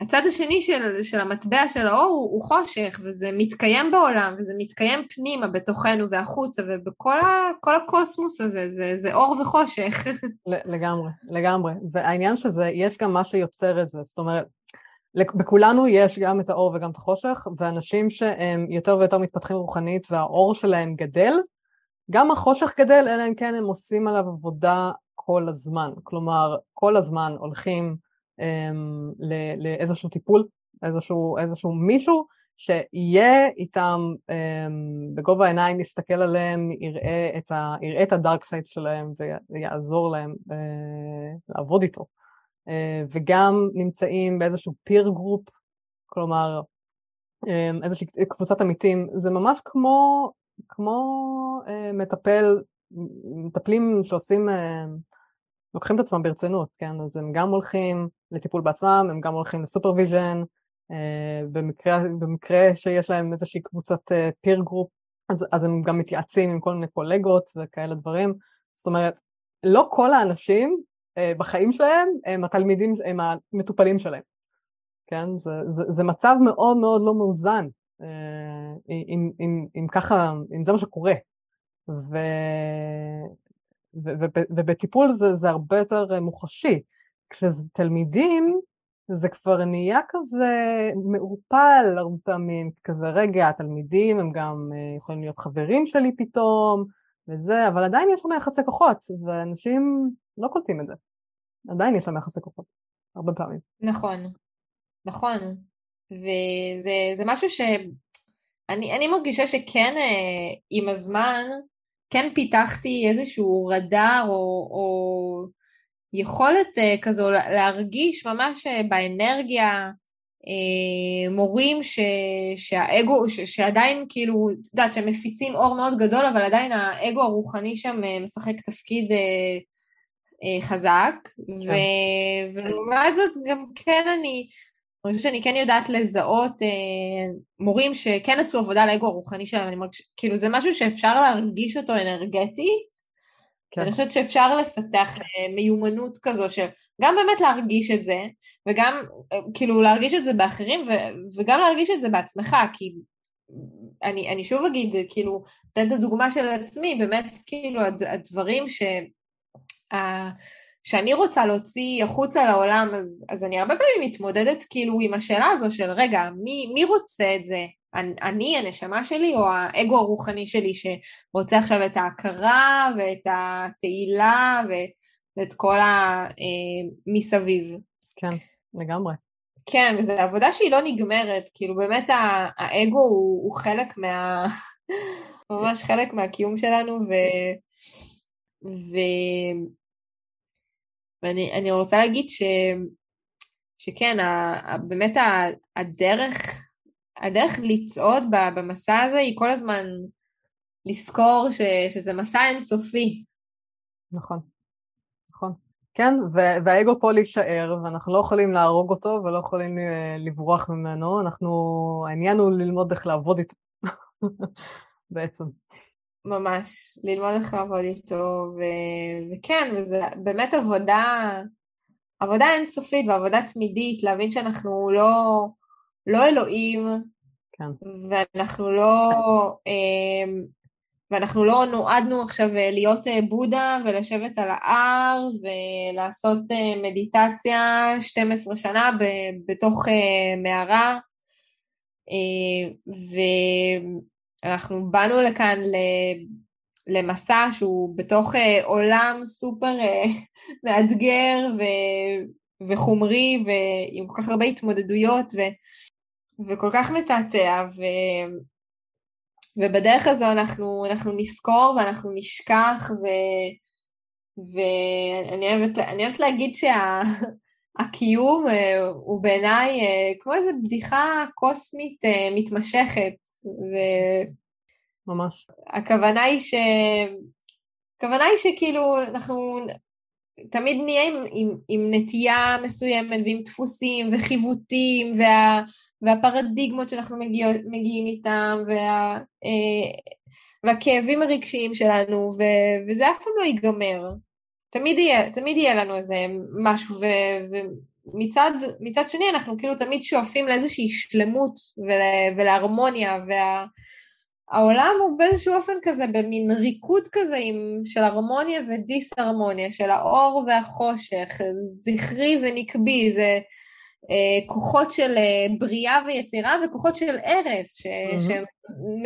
[SPEAKER 2] הצד השני של, של המטבע של האור הוא, הוא חושך, וזה מתקיים בעולם, וזה מתקיים פנימה בתוכנו והחוצה, ובכל ה, הקוסמוס הזה, זה, זה אור וחושך.
[SPEAKER 1] לגמרי, לגמרי. והעניין שזה, יש גם מה שיוצר את זה, זאת אומרת, בכולנו יש גם את האור וגם את החושך, ואנשים שהם יותר ויותר מתפתחים רוחנית והאור שלהם גדל, גם החושך גדל, אלא אם כן הם עושים עליו עבודה כל הזמן. כלומר, כל הזמן הולכים לאיזשהו טיפול, איזשהו, איזשהו מישהו שיהיה איתם um, בגובה העיניים, יסתכל עליהם, יראה את, ה, יראה את הדארק סייד שלהם ויעזור להם אה, לעבוד איתו. אה, וגם נמצאים באיזשהו peer group, כלומר אה, איזושהי קבוצת עמיתים, זה ממש כמו, כמו אה, מטפל, מטפלים שעושים, לוקחים את עצמם ברצינות, כן? אז הם גם הולכים לטיפול בעצמם, הם גם הולכים ל supervision, במקרה, במקרה שיש להם איזושהי קבוצת peer group, אז, אז הם גם מתייעצים עם כל מיני קולגות וכאלה דברים. זאת אומרת, לא כל האנשים אה, בחיים שלהם הם התלמידים, הם המטופלים שלהם. כן? זה, זה, זה מצב מאוד מאוד לא מאוזן, אה, אם, אם, אם ככה, אם זה מה שקורה. ו, ובטיפול זה, זה הרבה יותר מוחשי. כשזה תלמידים, זה כבר נהיה כזה מעורפל הרבה פעמים, כזה רגע, התלמידים הם גם אה, יכולים להיות חברים שלי פתאום, וזה, אבל עדיין יש שם יחסי כוחות, ואנשים לא קולטים את זה. עדיין יש שם יחסי כוחות, הרבה פעמים.
[SPEAKER 2] נכון, נכון. וזה משהו שאני אני מרגישה שכן אה, עם הזמן, כן פיתחתי איזשהו רדאר או, או יכולת אה, כזו להרגיש ממש אה, באנרגיה מורים ש, שהאגו, ש, שעדיין כאילו, את יודעת, שהם מפיצים אור מאוד גדול, אבל עדיין האגו הרוחני שם משחק תפקיד חזק, כן. ולעומת זאת גם כן אני, אני חושבת שאני כן יודעת לזהות אה, מורים שכן עשו עבודה על האגו הרוחני שלהם, אני מרגיש, כאילו זה משהו שאפשר להרגיש אותו אנרגטית, כן. אני חושבת שאפשר לפתח אה, מיומנות כזו של גם באמת להרגיש את זה, וגם אה, כאילו להרגיש את זה באחרים, ו, וגם להרגיש את זה בעצמך, כי אני, אני שוב אגיד, כאילו, אתן את הדוגמה של עצמי, באמת כאילו הדברים ש... שאני רוצה להוציא החוצה לעולם, אז, אז אני הרבה פעמים מתמודדת כאילו עם השאלה הזו של רגע, מי, מי רוצה את זה? אני, הנשמה שלי, או האגו הרוחני שלי שרוצה עכשיו את ההכרה ואת התהילה ואת כל המסביב. אה,
[SPEAKER 1] כן, לגמרי.
[SPEAKER 2] כן, וזו עבודה שהיא לא נגמרת, כאילו באמת האגו הוא, הוא חלק מה... ממש חלק מהקיום שלנו, ו... ו... ואני רוצה להגיד ש, שכן, ה, באמת ה, הדרך, הדרך לצעוד במסע הזה היא כל הזמן לזכור ש, שזה מסע אינסופי.
[SPEAKER 1] נכון, נכון. כן, והאגו פה להישאר, ואנחנו לא יכולים להרוג אותו ולא יכולים אה, לברוח ממנו, אנחנו, העניין הוא ללמוד איך לעבוד איתו, בעצם.
[SPEAKER 2] ממש, ללמוד איך לעבוד איתו, ו... וכן, וזה באמת עבודה, עבודה אינסופית ועבודה תמידית, להבין שאנחנו לא, לא אלוהים, כן. ואנחנו לא, אמ, ואנחנו לא נועדנו עכשיו להיות אה, בודה ולשבת על ההר ולעשות אה, מדיטציה 12 שנה בתוך אה, מערה. ו... אנחנו באנו לכאן למסע שהוא בתוך אה, עולם סופר אה, מאתגר ו- וחומרי ועם כל כך הרבה התמודדויות ו- וכל כך מתעתע ו- ובדרך הזו אנחנו, אנחנו נזכור ואנחנו נשכח ו- ואני אוהבת, אוהבת להגיד שהקיום שה- הוא בעיניי כמו איזו בדיחה קוסמית מתמשכת ו...
[SPEAKER 1] ממש.
[SPEAKER 2] הכוונה היא ש... הכוונה היא שכאילו אנחנו תמיד נהיה עם, עם, עם נטייה מסוימת ועם דפוסים וחיווטים וה, והפרדיגמות שאנחנו מגיע, מגיעים איתם וה, אה, והכאבים הרגשיים שלנו ו, וזה אף פעם לא ייגמר. תמיד יהיה, תמיד יהיה לנו איזה משהו ו, ומצד מצד שני אנחנו כאילו תמיד שואפים לאיזושהי שלמות ול, ולהרמוניה וה... העולם הוא באיזשהו אופן כזה, במין ריקוד כזה עם, של הרמוניה ודיסהרמוניה, של האור והחושך, זכרי ונקבי, זה אה, כוחות של אה, בריאה ויצירה וכוחות של ארס, ש, mm-hmm.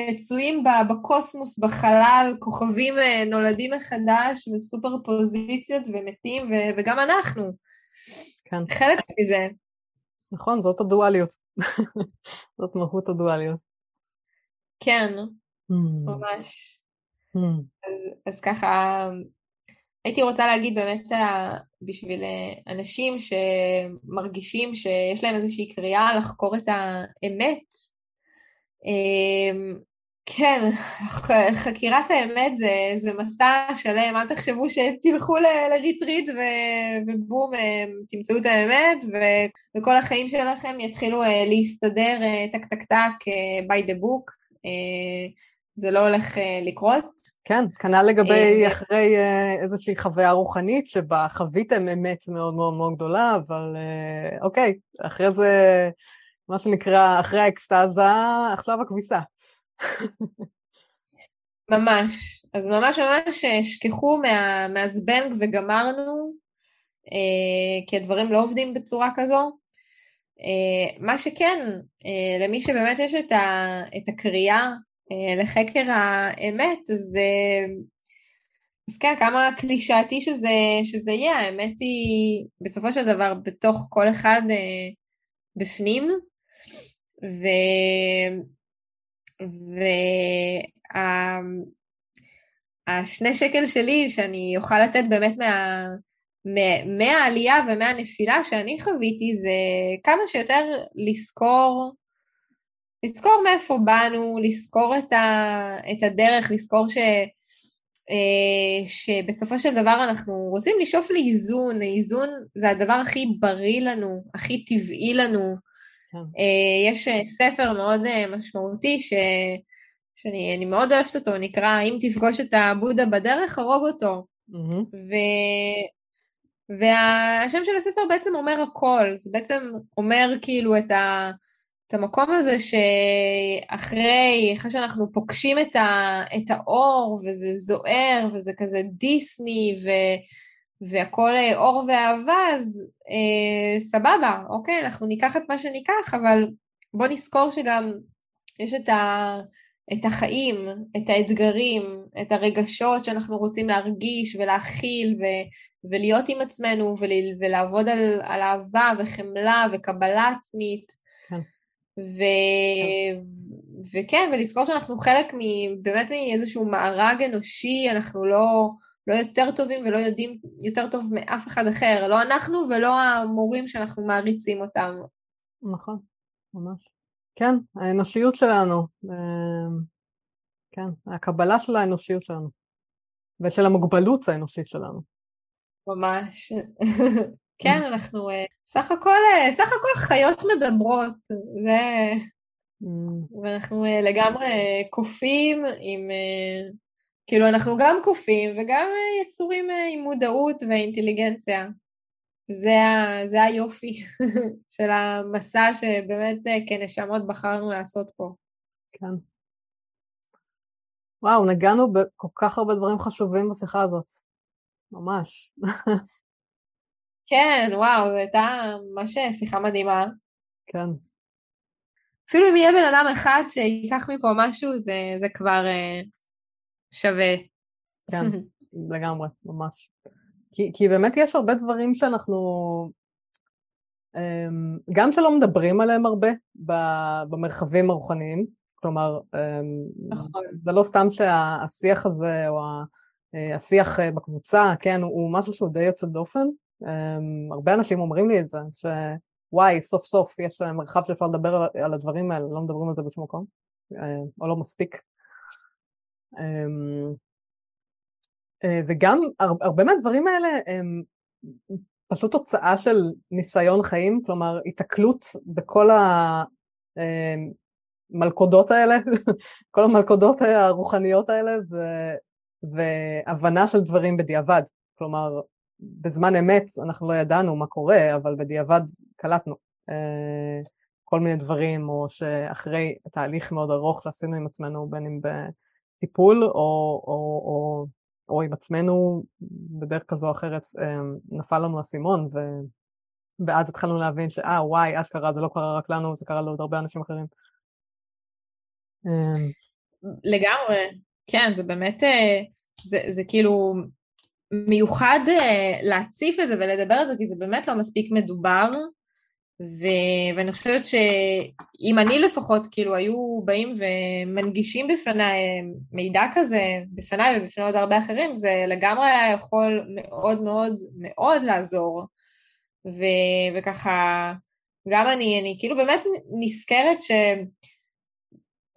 [SPEAKER 2] שמצויים בקוסמוס, בחלל, כוכבים אה, נולדים מחדש וסופר פוזיציות ומתים, ו, וגם אנחנו. כן. חלק מזה.
[SPEAKER 1] נכון, זאת הדואליות. זאת מהות הדואליות.
[SPEAKER 2] כן, mm. ממש. Mm. אז, אז ככה, הייתי רוצה להגיד באמת אה, בשביל אה, אנשים שמרגישים שיש להם איזושהי קריאה לחקור את האמת, אמ, כן, חקירת האמת זה, זה מסע שלם, אל תחשבו שתלכו לריטריט ובום, אה, תמצאו את האמת וכל החיים שלכם יתחילו להסתדר טק טק טק by the book. אה, זה לא הולך אה, לקרות.
[SPEAKER 1] כן, כנ"ל לגבי אה, אחרי איזושהי חוויה רוחנית שבה חוויתם אמת מאוד מאוד מאוד גדולה, אבל אוקיי, אחרי זה, מה שנקרא, אחרי האקסטזה, עכשיו הכביסה.
[SPEAKER 2] ממש. אז ממש ממש שכחו מה, מהזבנג וגמרנו, כי הדברים לא עובדים בצורה כזו. אה, מה שכן, אה, למי שבאמת יש את, ה, את הקריאה אה, לחקר האמת, אז, אז כן, כמה קלישאתי שזה, שזה יהיה, האמת היא בסופו של דבר בתוך כל אחד בפנים, ו... והשני וה... שקל שלי שאני אוכל לתת באמת מה... מהעלייה ומהנפילה שאני חוויתי זה כמה שיותר לזכור, לזכור מאיפה באנו, לזכור את, ה, את הדרך, לזכור ש, אה, שבסופו של דבר אנחנו רוצים לשאוף לאיזון, איזון זה הדבר הכי בריא לנו, הכי טבעי לנו. כן. אה, יש ספר מאוד אה, משמעותי ש... שאני מאוד אוהבת אותו, נקרא אם תפגוש את הבודה בדרך, הרוג אותו. Mm-hmm. ו... והשם של הספר בעצם אומר הכל, זה בעצם אומר כאילו את, ה, את המקום הזה שאחרי, אחרי שאנחנו פוגשים את, ה, את האור וזה זוהר וזה כזה דיסני ו, והכל אור ואהבה, אז אה, סבבה, אוקיי, אנחנו ניקח את מה שניקח, אבל בוא נזכור שגם יש את, ה, את החיים, את האתגרים, את הרגשות שאנחנו רוצים להרגיש ולהכיל ו, ולהיות עם עצמנו ול, ולעבוד על, על אהבה וחמלה וקבלה עצמית. כן. ו... כן. וכן, ולזכור שאנחנו חלק מ... באמת מאיזשהו מארג אנושי, אנחנו לא, לא יותר טובים ולא יודעים יותר טוב מאף אחד אחר, לא אנחנו ולא המורים שאנחנו מעריצים אותם.
[SPEAKER 1] נכון, ממש. כן, האנושיות שלנו, אמ, כן, הקבלה של האנושיות שלנו, ושל המוגבלות האנושית שלנו.
[SPEAKER 2] ממש. כן, אנחנו אה, סך הכל, אה, סך הכל חיות מדברות, ו... Mm. ואנחנו אה, לגמרי קופים עם, כאילו אנחנו גם קופים וגם יצורים עם מודעות ואינטליגנציה. זה, זה היופי של המסע שבאמת כנשמות בחרנו לעשות פה.
[SPEAKER 1] כן. וואו, נגענו בכל כך הרבה דברים חשובים בשיחה הזאת. ממש.
[SPEAKER 2] כן, וואו, זו הייתה ממש שיחה מדהימה.
[SPEAKER 1] כן.
[SPEAKER 2] אפילו אם יהיה בן אדם אחד שיקח מפה משהו, זה, זה כבר שווה.
[SPEAKER 1] כן, לגמרי, ממש. כי, כי באמת יש הרבה דברים שאנחנו, um, גם שלא מדברים עליהם הרבה במרחבים הרוחניים, כלומר, um, נכון. זה לא סתם שהשיח הזה או אה, השיח אה, בקבוצה, כן, הוא משהו שהוא די יוצא דופן. אמ, הרבה אנשים אומרים לי את זה, שוואי, סוף סוף יש מרחב שאפשר לדבר על הדברים האלה, לא מדברים על זה בשום מקום, אה, או לא מספיק. אמ, וגם הרבה מהדברים האלה הם פשוט תוצאה של ניסיון חיים, כלומר התקלות בכל המלכודות האלה, כל המלכודות הרוחניות האלה, והבנה של דברים בדיעבד. כלומר, בזמן אמת אנחנו לא ידענו מה קורה, אבל בדיעבד קלטנו אה, כל מיני דברים, או שאחרי תהליך מאוד ארוך שעשינו עם עצמנו, בין אם בטיפול או, או, או, או עם עצמנו בדרך כזו או אחרת, אה, נפל לנו אסימון, ו... ואז התחלנו להבין שאה, וואי, אשכרה, זה לא קרה רק לנו, זה קרה לעוד הרבה אנשים אחרים.
[SPEAKER 2] אה, לגמרי, כן, זה באמת, אה, זה, זה כאילו מיוחד אה, להציף את זה ולדבר על זה, כי זה באמת לא מספיק מדובר, ו, ואני חושבת שאם אני לפחות, כאילו, היו באים ומנגישים בפניי מידע כזה, בפניי ובפני עוד הרבה אחרים, זה לגמרי היה יכול מאוד מאוד מאוד לעזור. ו, וככה, גם אני, אני כאילו באמת נזכרת ש...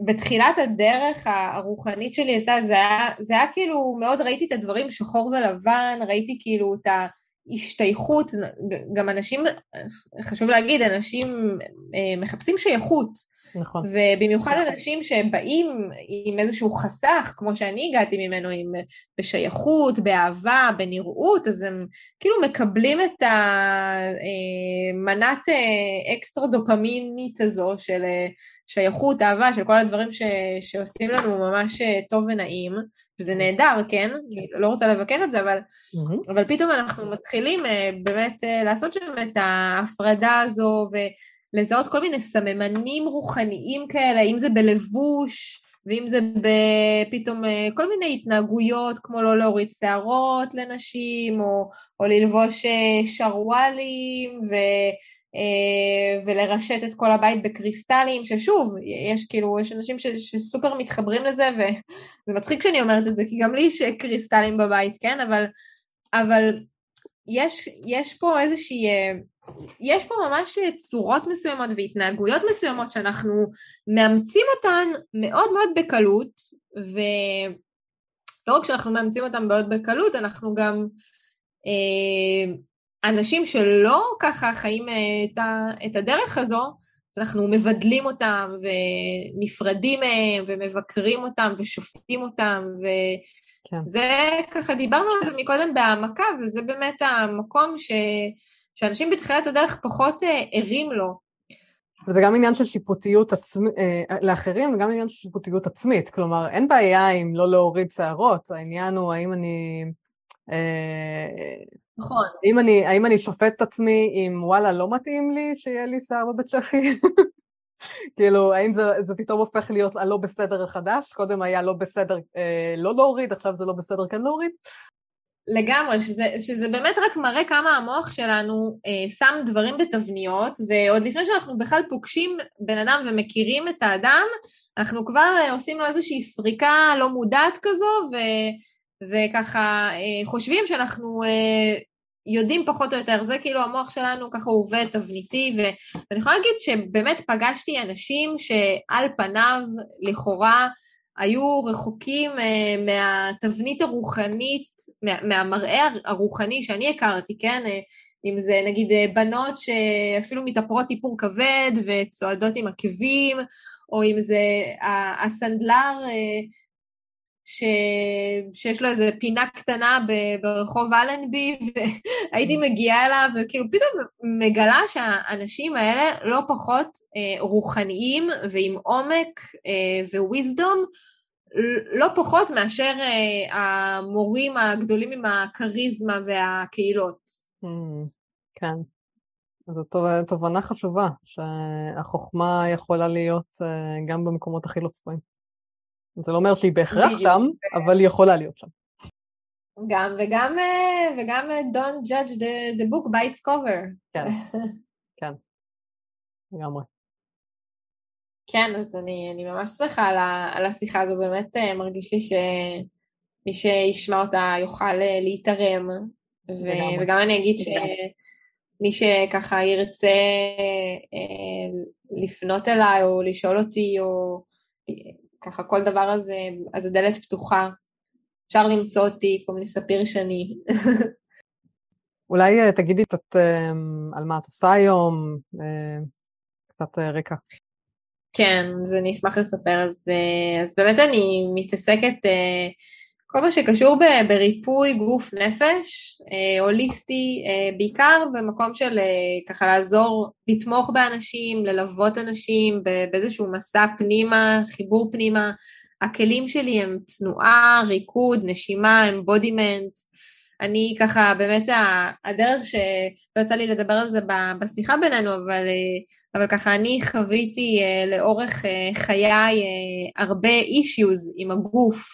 [SPEAKER 2] בתחילת הדרך הרוחנית שלי הייתה, זה היה, זה היה כאילו, מאוד ראיתי את הדברים שחור ולבן, ראיתי כאילו את ההשתייכות, גם אנשים, חשוב להגיד, אנשים אה, מחפשים שייכות. נכון. ובמיוחד אנשים שבאים עם איזשהו חסך, כמו שאני הגעתי ממנו, עם, בשייכות, באהבה, בנראות, אז הם כאילו מקבלים את המנת אה, אה, אקסטרה דופמינית הזו של שייכות, אהבה, של כל הדברים ש, שעושים לנו ממש טוב ונעים, וזה נהדר, כן? אני לא רוצה לבקר את זה, אבל, mm-hmm. אבל פתאום אנחנו מתחילים אה, באמת אה, לעשות שם את ההפרדה הזו, ולזהות כל מיני סממנים רוחניים כאלה, אם זה בלבוש, ואם זה פתאום כל מיני התנהגויות, כמו לא להוריד שערות לנשים, או, או ללבוש שרוואלים, ו... ולרשת את כל הבית בקריסטלים, ששוב, יש כאילו, יש אנשים ש, שסופר מתחברים לזה, וזה מצחיק שאני אומרת את זה, כי גם לי יש קריסטלים בבית, כן? אבל, אבל יש, יש פה איזושהי, יש פה ממש צורות מסוימות והתנהגויות מסוימות שאנחנו מאמצים אותן מאוד מאוד בקלות, ולא רק שאנחנו מאמצים אותן מאוד בקלות, אנחנו גם אה, אנשים שלא ככה חיים אה, את, ה, את הדרך הזו, אז אנחנו מבדלים אותם ונפרדים מהם ומבקרים אותם ושופטים אותם וזה כן. ככה דיברנו על זה מקודם בהעמקה וזה באמת המקום ש, שאנשים בתחילת הדרך פחות אה, ערים לו.
[SPEAKER 1] וזה גם עניין של שיפוטיות עצמית, לאחרים וגם עניין של שיפוטיות עצמית, כלומר אין בעיה עם לא להוריד שערות, העניין הוא האם אני
[SPEAKER 2] נכון.
[SPEAKER 1] האם אני, האם אני שופט את עצמי אם וואלה לא מתאים לי שיהיה לי שיער בבית צ'כי? כאילו, האם זה, זה פתאום הופך להיות הלא בסדר החדש? קודם היה לא בסדר אה, לא להוריד, עכשיו זה לא בסדר כן להוריד?
[SPEAKER 2] לגמרי, שזה, שזה באמת רק מראה כמה המוח שלנו אה, שם דברים בתבניות, ועוד לפני שאנחנו בכלל פוגשים בן אדם ומכירים את האדם, אנחנו כבר אה, עושים לו איזושהי סריקה לא מודעת כזו, ו... וככה אה, חושבים שאנחנו אה, יודעים פחות או יותר, זה כאילו המוח שלנו ככה הוא עובד תבניתי, ואני יכולה להגיד שבאמת פגשתי אנשים שעל פניו לכאורה היו רחוקים אה, מהתבנית הרוחנית, מה, מהמראה הרוחני שאני הכרתי, כן? אם זה נגיד בנות שאפילו מתאפרות איפור כבד וצועדות עם עקבים, או אם זה הסנדלר ש... שיש לו איזה פינה קטנה ברחוב אלנבי, והייתי מגיעה אליו, וכאילו פתאום מגלה שהאנשים האלה לא פחות אה, רוחניים ועם עומק אה, וויזדום, לא פחות מאשר אה, המורים הגדולים עם הכריזמה והקהילות.
[SPEAKER 1] Mm, כן. זו תובנה חשובה, שהחוכמה יכולה להיות אה, גם במקומות הכי לא צפויים. זה לא אומר שהיא בהכרח שם, אבל היא יכולה להיות שם.
[SPEAKER 2] גם, וגם, אה, וגם אה, don't judge the, the book by its cover.
[SPEAKER 1] כן, כן, לגמרי.
[SPEAKER 2] כן, אז אני, אני ממש שמחה על, ה, על השיחה הזו, באמת אה, מרגיש לי שמי שישמע אותה יוכל להתערם, ו, וגם אני אגיד שמי שככה ירצה לפנות אליי או לשאול אותי או ככה כל דבר הזה, אז הדלת פתוחה. אפשר למצוא אותי, קוראים לי ספיר שני.
[SPEAKER 1] אולי אה, תגידי קצת אה, על מה את עושה היום, אה, קצת רקע.
[SPEAKER 2] כן, אז אני אשמח לספר. אז, אז באמת אני מתעסקת כל מה שקשור ב, בריפוי גוף נפש, אה, הוליסטי, אה, בעיקר במקום של אה, ככה לעזור, לתמוך באנשים, ללוות אנשים באיזשהו מסע פנימה, חיבור פנימה. הכלים שלי הם תנועה, ריקוד, נשימה, אמבודימנט. אני ככה, באמת הדרך שלא יצא לי לדבר על זה בשיחה בינינו, אבל, אבל ככה אני חוויתי לאורך חיי הרבה אישיוז עם הגוף,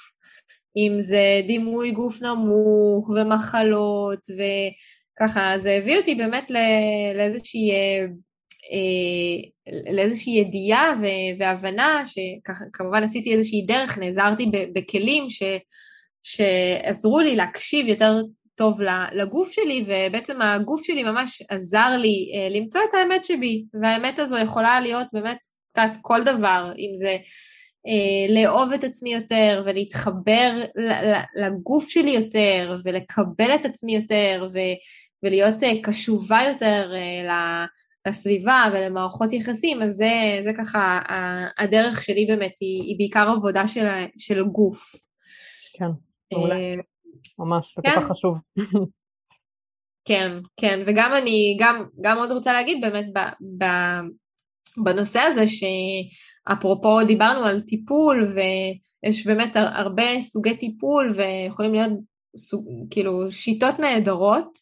[SPEAKER 2] אם זה דימוי גוף נמוך ומחלות וככה, זה הביא אותי באמת לאיזושהי, אה, אה, לאיזושהי ידיעה והבנה, שכמובן עשיתי איזושהי דרך, נעזרתי בכלים ש, שעזרו לי להקשיב יותר טוב לגוף שלי, ובעצם הגוף שלי ממש עזר לי אה, למצוא את האמת שבי, והאמת הזו יכולה להיות באמת קצת כל דבר, אם זה לאהוב את עצמי יותר ולהתחבר לגוף שלי יותר ולקבל את עצמי יותר ולהיות אה, קשובה יותר אה, לסביבה ולמערכות יחסים, אז זה, זה ככה, הדרך שלי באמת היא, היא בעיקר עבודה של, של גוף.
[SPEAKER 1] כן, מעולה. ממש, זה כן. כל כך חשוב.
[SPEAKER 2] כן, כן, וגם אני, גם, גם עוד רוצה להגיד באמת ב, ב, בנושא הזה, שאפרופו דיברנו על טיפול, ויש באמת הרבה סוגי טיפול, ויכולים להיות סוג, כאילו שיטות נהדרות,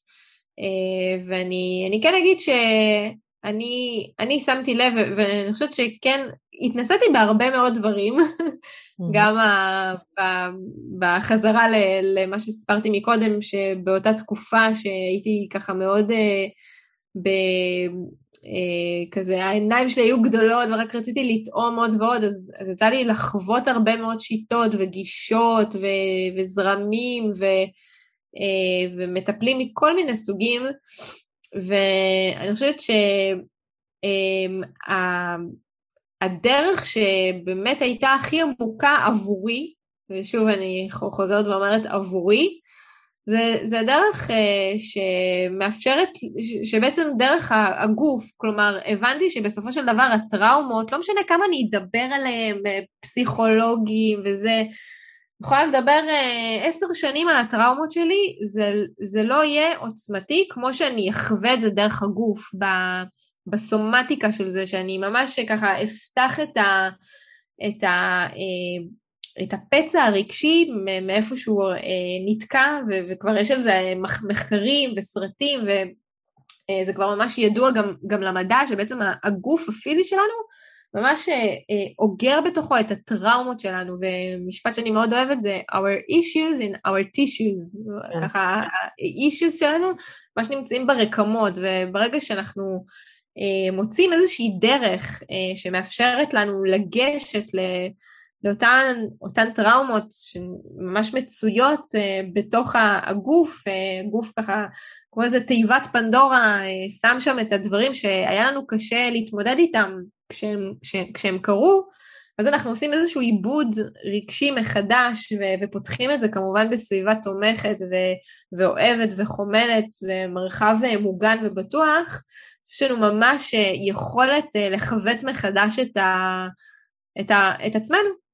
[SPEAKER 2] אה, ואני כן אגיד שאני אני שמתי לב, ואני חושבת שכן, התנסיתי בהרבה מאוד דברים, גם בחזרה למה שסיפרתי מקודם, שבאותה תקופה שהייתי ככה מאוד אה, כזה העיניים שלי היו גדולות ורק רציתי לטעום עוד ועוד, אז, אז יצא לי לחוות הרבה מאוד שיטות וגישות ו, וזרמים ו, ומטפלים מכל מיני סוגים, ואני חושבת שהדרך שבאמת הייתה הכי עמוקה עבורי, ושוב אני חוזרת ואומרת עבורי, זה, זה הדרך uh, שמאפשרת, שבעצם דרך הגוף, כלומר הבנתי שבסופו של דבר הטראומות, לא משנה כמה אני אדבר עליהן, אה, פסיכולוגים וזה, יכולה לדבר uh, עשר שנים על הטראומות שלי, זה, זה לא יהיה עוצמתי כמו שאני אחווה את זה דרך הגוף, ב, בסומטיקה של זה, שאני ממש ככה אפתח את ה... את ה uh, את הפצע הרגשי מאיפה שהוא אה, נתקע, וכבר יש על זה מחקרים וסרטים, וזה אה, כבר ממש ידוע גם, גם למדע, שבעצם הגוף הפיזי שלנו ממש אה, אוגר בתוכו את הטראומות שלנו, ומשפט שאני מאוד אוהבת זה our issues in our tissues, כן. ככה ה-issues שלנו ממש נמצאים ברקמות, וברגע שאנחנו מוצאים איזושהי דרך שמאפשרת לנו לגשת ל... לאותן טראומות שממש מצויות uh, בתוך הגוף, uh, גוף ככה כמו איזה תיבת פנדורה, uh, שם שם את הדברים שהיה לנו קשה להתמודד איתם כשהם, כשהם, כשהם קרו, אז אנחנו עושים איזשהו עיבוד רגשי מחדש ו- ופותחים את זה כמובן בסביבה תומכת ו- ואוהבת וחומלת ומרחב מוגן ובטוח, יש לנו ממש יכולת לכוות מחדש את, ה- את, ה- את עצמנו.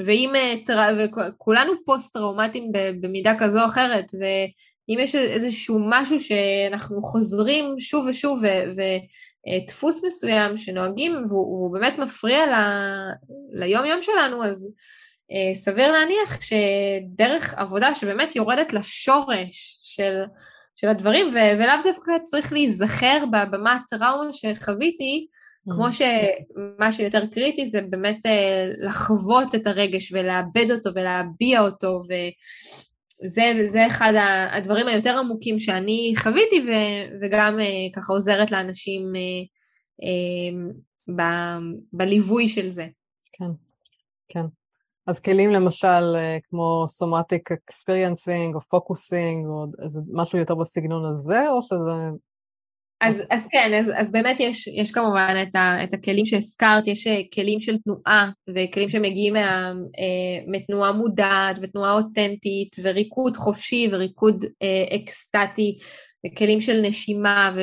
[SPEAKER 2] ואם, אה, וכולנו פוסט-טראומטיים במידה כזו או אחרת, ואם יש איזשהו משהו שאנחנו חוזרים שוב ושוב, ודפוס מסוים שנוהגים, והוא באמת מפריע ל, ליום-יום שלנו, אז אה, סביר להניח שדרך עבודה שבאמת יורדת לשורש של, של הדברים, ולאו דווקא צריך להיזכר במה הטראומה שחוויתי, כמו mm. שמה שיותר קריטי זה באמת אה, לחוות את הרגש ולאבד אותו ולהביע אותו, וזה אחד הדברים היותר עמוקים שאני חוויתי, וגם אה, ככה עוזרת לאנשים אה, בליווי של זה.
[SPEAKER 1] כן, כן. אז כלים למשל כמו somatic experiencing או focusing או משהו יותר בסגנון הזה, או שזה
[SPEAKER 2] אז, אז כן, אז, אז באמת יש, יש כמובן את, ה, את הכלים שהזכרת, יש אה, כלים של תנועה וכלים שמגיעים מה, אה, מתנועה מודעת ותנועה אותנטית וריקוד חופשי וריקוד אה, אקסטטי וכלים של נשימה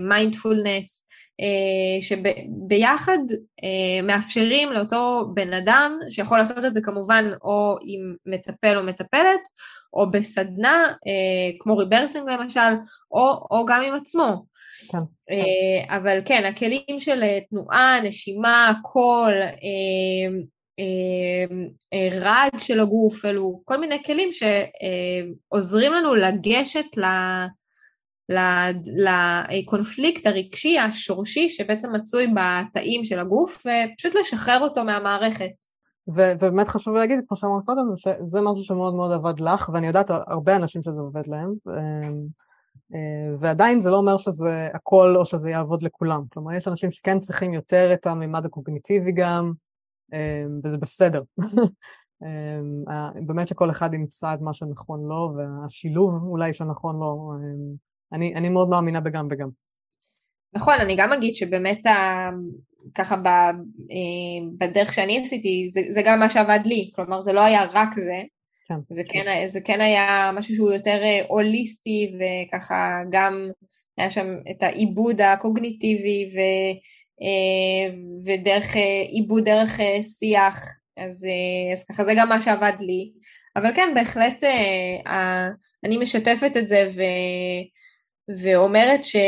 [SPEAKER 2] ומיינדפולנס. אה, שביחד אה, מאפשרים לאותו בן אדם, שיכול לעשות את זה כמובן או עם מטפל או מטפלת, או בסדנה, אה, כמו rebirthing למשל, או, או גם עם עצמו. כן. אבל כן, הכלים של תנועה, נשימה, קול, רעד של הגוף, אלו כל מיני כלים שעוזרים לנו לגשת ל... לקונפליקט הרגשי השורשי שבעצם מצוי בתאים של הגוף ופשוט לשחרר אותו מהמערכת.
[SPEAKER 1] ובאמת חשוב להגיד, כמו שאמרת קודם, שזה משהו שמאוד מאוד עבד לך, ואני יודעת הרבה אנשים שזה עובד להם, אמ, אה, ועדיין זה לא אומר שזה הכל או שזה יעבוד לכולם. כלומר, יש אנשים שכן צריכים יותר את הממד הקוגניטיבי גם, אמ, וזה בסדר. אמ, באמת שכל אחד ימצא את מה שנכון לו, והשילוב אולי שנכון לו אני, אני מאוד מאמינה בגם וגם.
[SPEAKER 2] נכון, אני גם אגיד שבאמת ה... ככה ב... אה, בדרך שאני עשיתי, זה, זה גם מה שעבד לי, כלומר זה לא היה רק זה, כן. זה, כן, זה כן היה משהו שהוא יותר אה, הוליסטי וככה גם היה שם את העיבוד הקוגניטיבי ו, אה, ודרך עיבוד דרך שיח, אז, אז ככה זה גם מה שעבד לי, אבל כן בהחלט אני משתפת את זה ו... ואומרת שאלו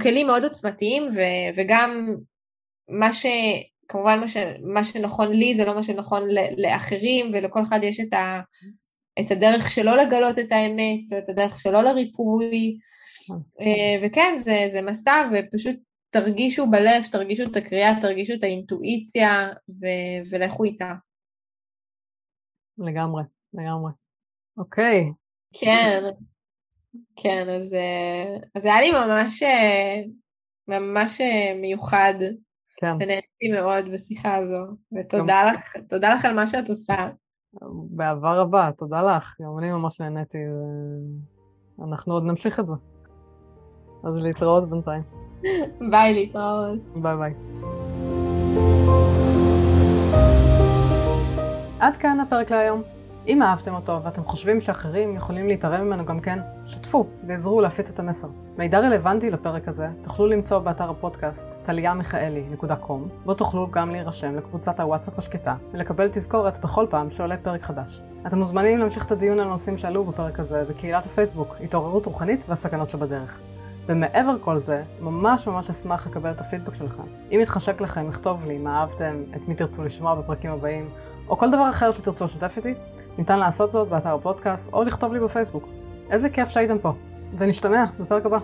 [SPEAKER 2] כלים מאוד עוצמתיים ו- וגם מה ש... כמובן מה, ש... מה שנכון לי זה לא מה שנכון לאחרים ולכל אחד יש את, ה... את הדרך שלו לגלות את האמת, את הדרך שלו לריפוי אה, וכן זה, זה מסע ופשוט תרגישו בלב, תרגישו את הקריאה, תרגישו את האינטואיציה ו... ולכו איתה.
[SPEAKER 1] לגמרי, לגמרי. אוקיי.
[SPEAKER 2] כן. כן, אז, אז היה לי ממש, ממש מיוחד. כן. ונהניתי מאוד בשיחה הזו, ותודה גם... לך, תודה לך על מה שאת עושה.
[SPEAKER 1] באהבה רבה, תודה לך, גם אני ממש נהניתי, ואנחנו עוד נמשיך את זה. אז להתראות בינתיים.
[SPEAKER 2] ביי, להתראות.
[SPEAKER 1] ביי ביי. עד כאן הפרק להיום. אם אהבתם אותו ואתם חושבים שאחרים יכולים להיתרם ממנו גם כן, שתפו ועזרו להפיץ את המסר. מידע רלוונטי לפרק הזה תוכלו למצוא באתר הפודקאסט טליאמיכאלי.com בו תוכלו גם להירשם לקבוצת הוואטסאפ השקטה ולקבל תזכורת בכל פעם שעולה פרק חדש. אתם מוזמנים להמשיך את הדיון על הנושאים שעלו בפרק הזה בקהילת הפייסבוק התעוררות רוחנית והסכנות שבדרך. ומעבר כל זה, ממש ממש אשמח לקבל את הפידבק שלכם. אם יתחשק לכם, לכתוב לי מה אהבתם, את מי תרצו לשמוע בפרקים הבאים, או כל דבר אחר שתרצו לשתף איתי, ניתן לעשות זאת באתר הפודקאסט או לכתוב לי בפייסבוק. איזה כיף שהייתם פה, ונשתמע בפרק הבא.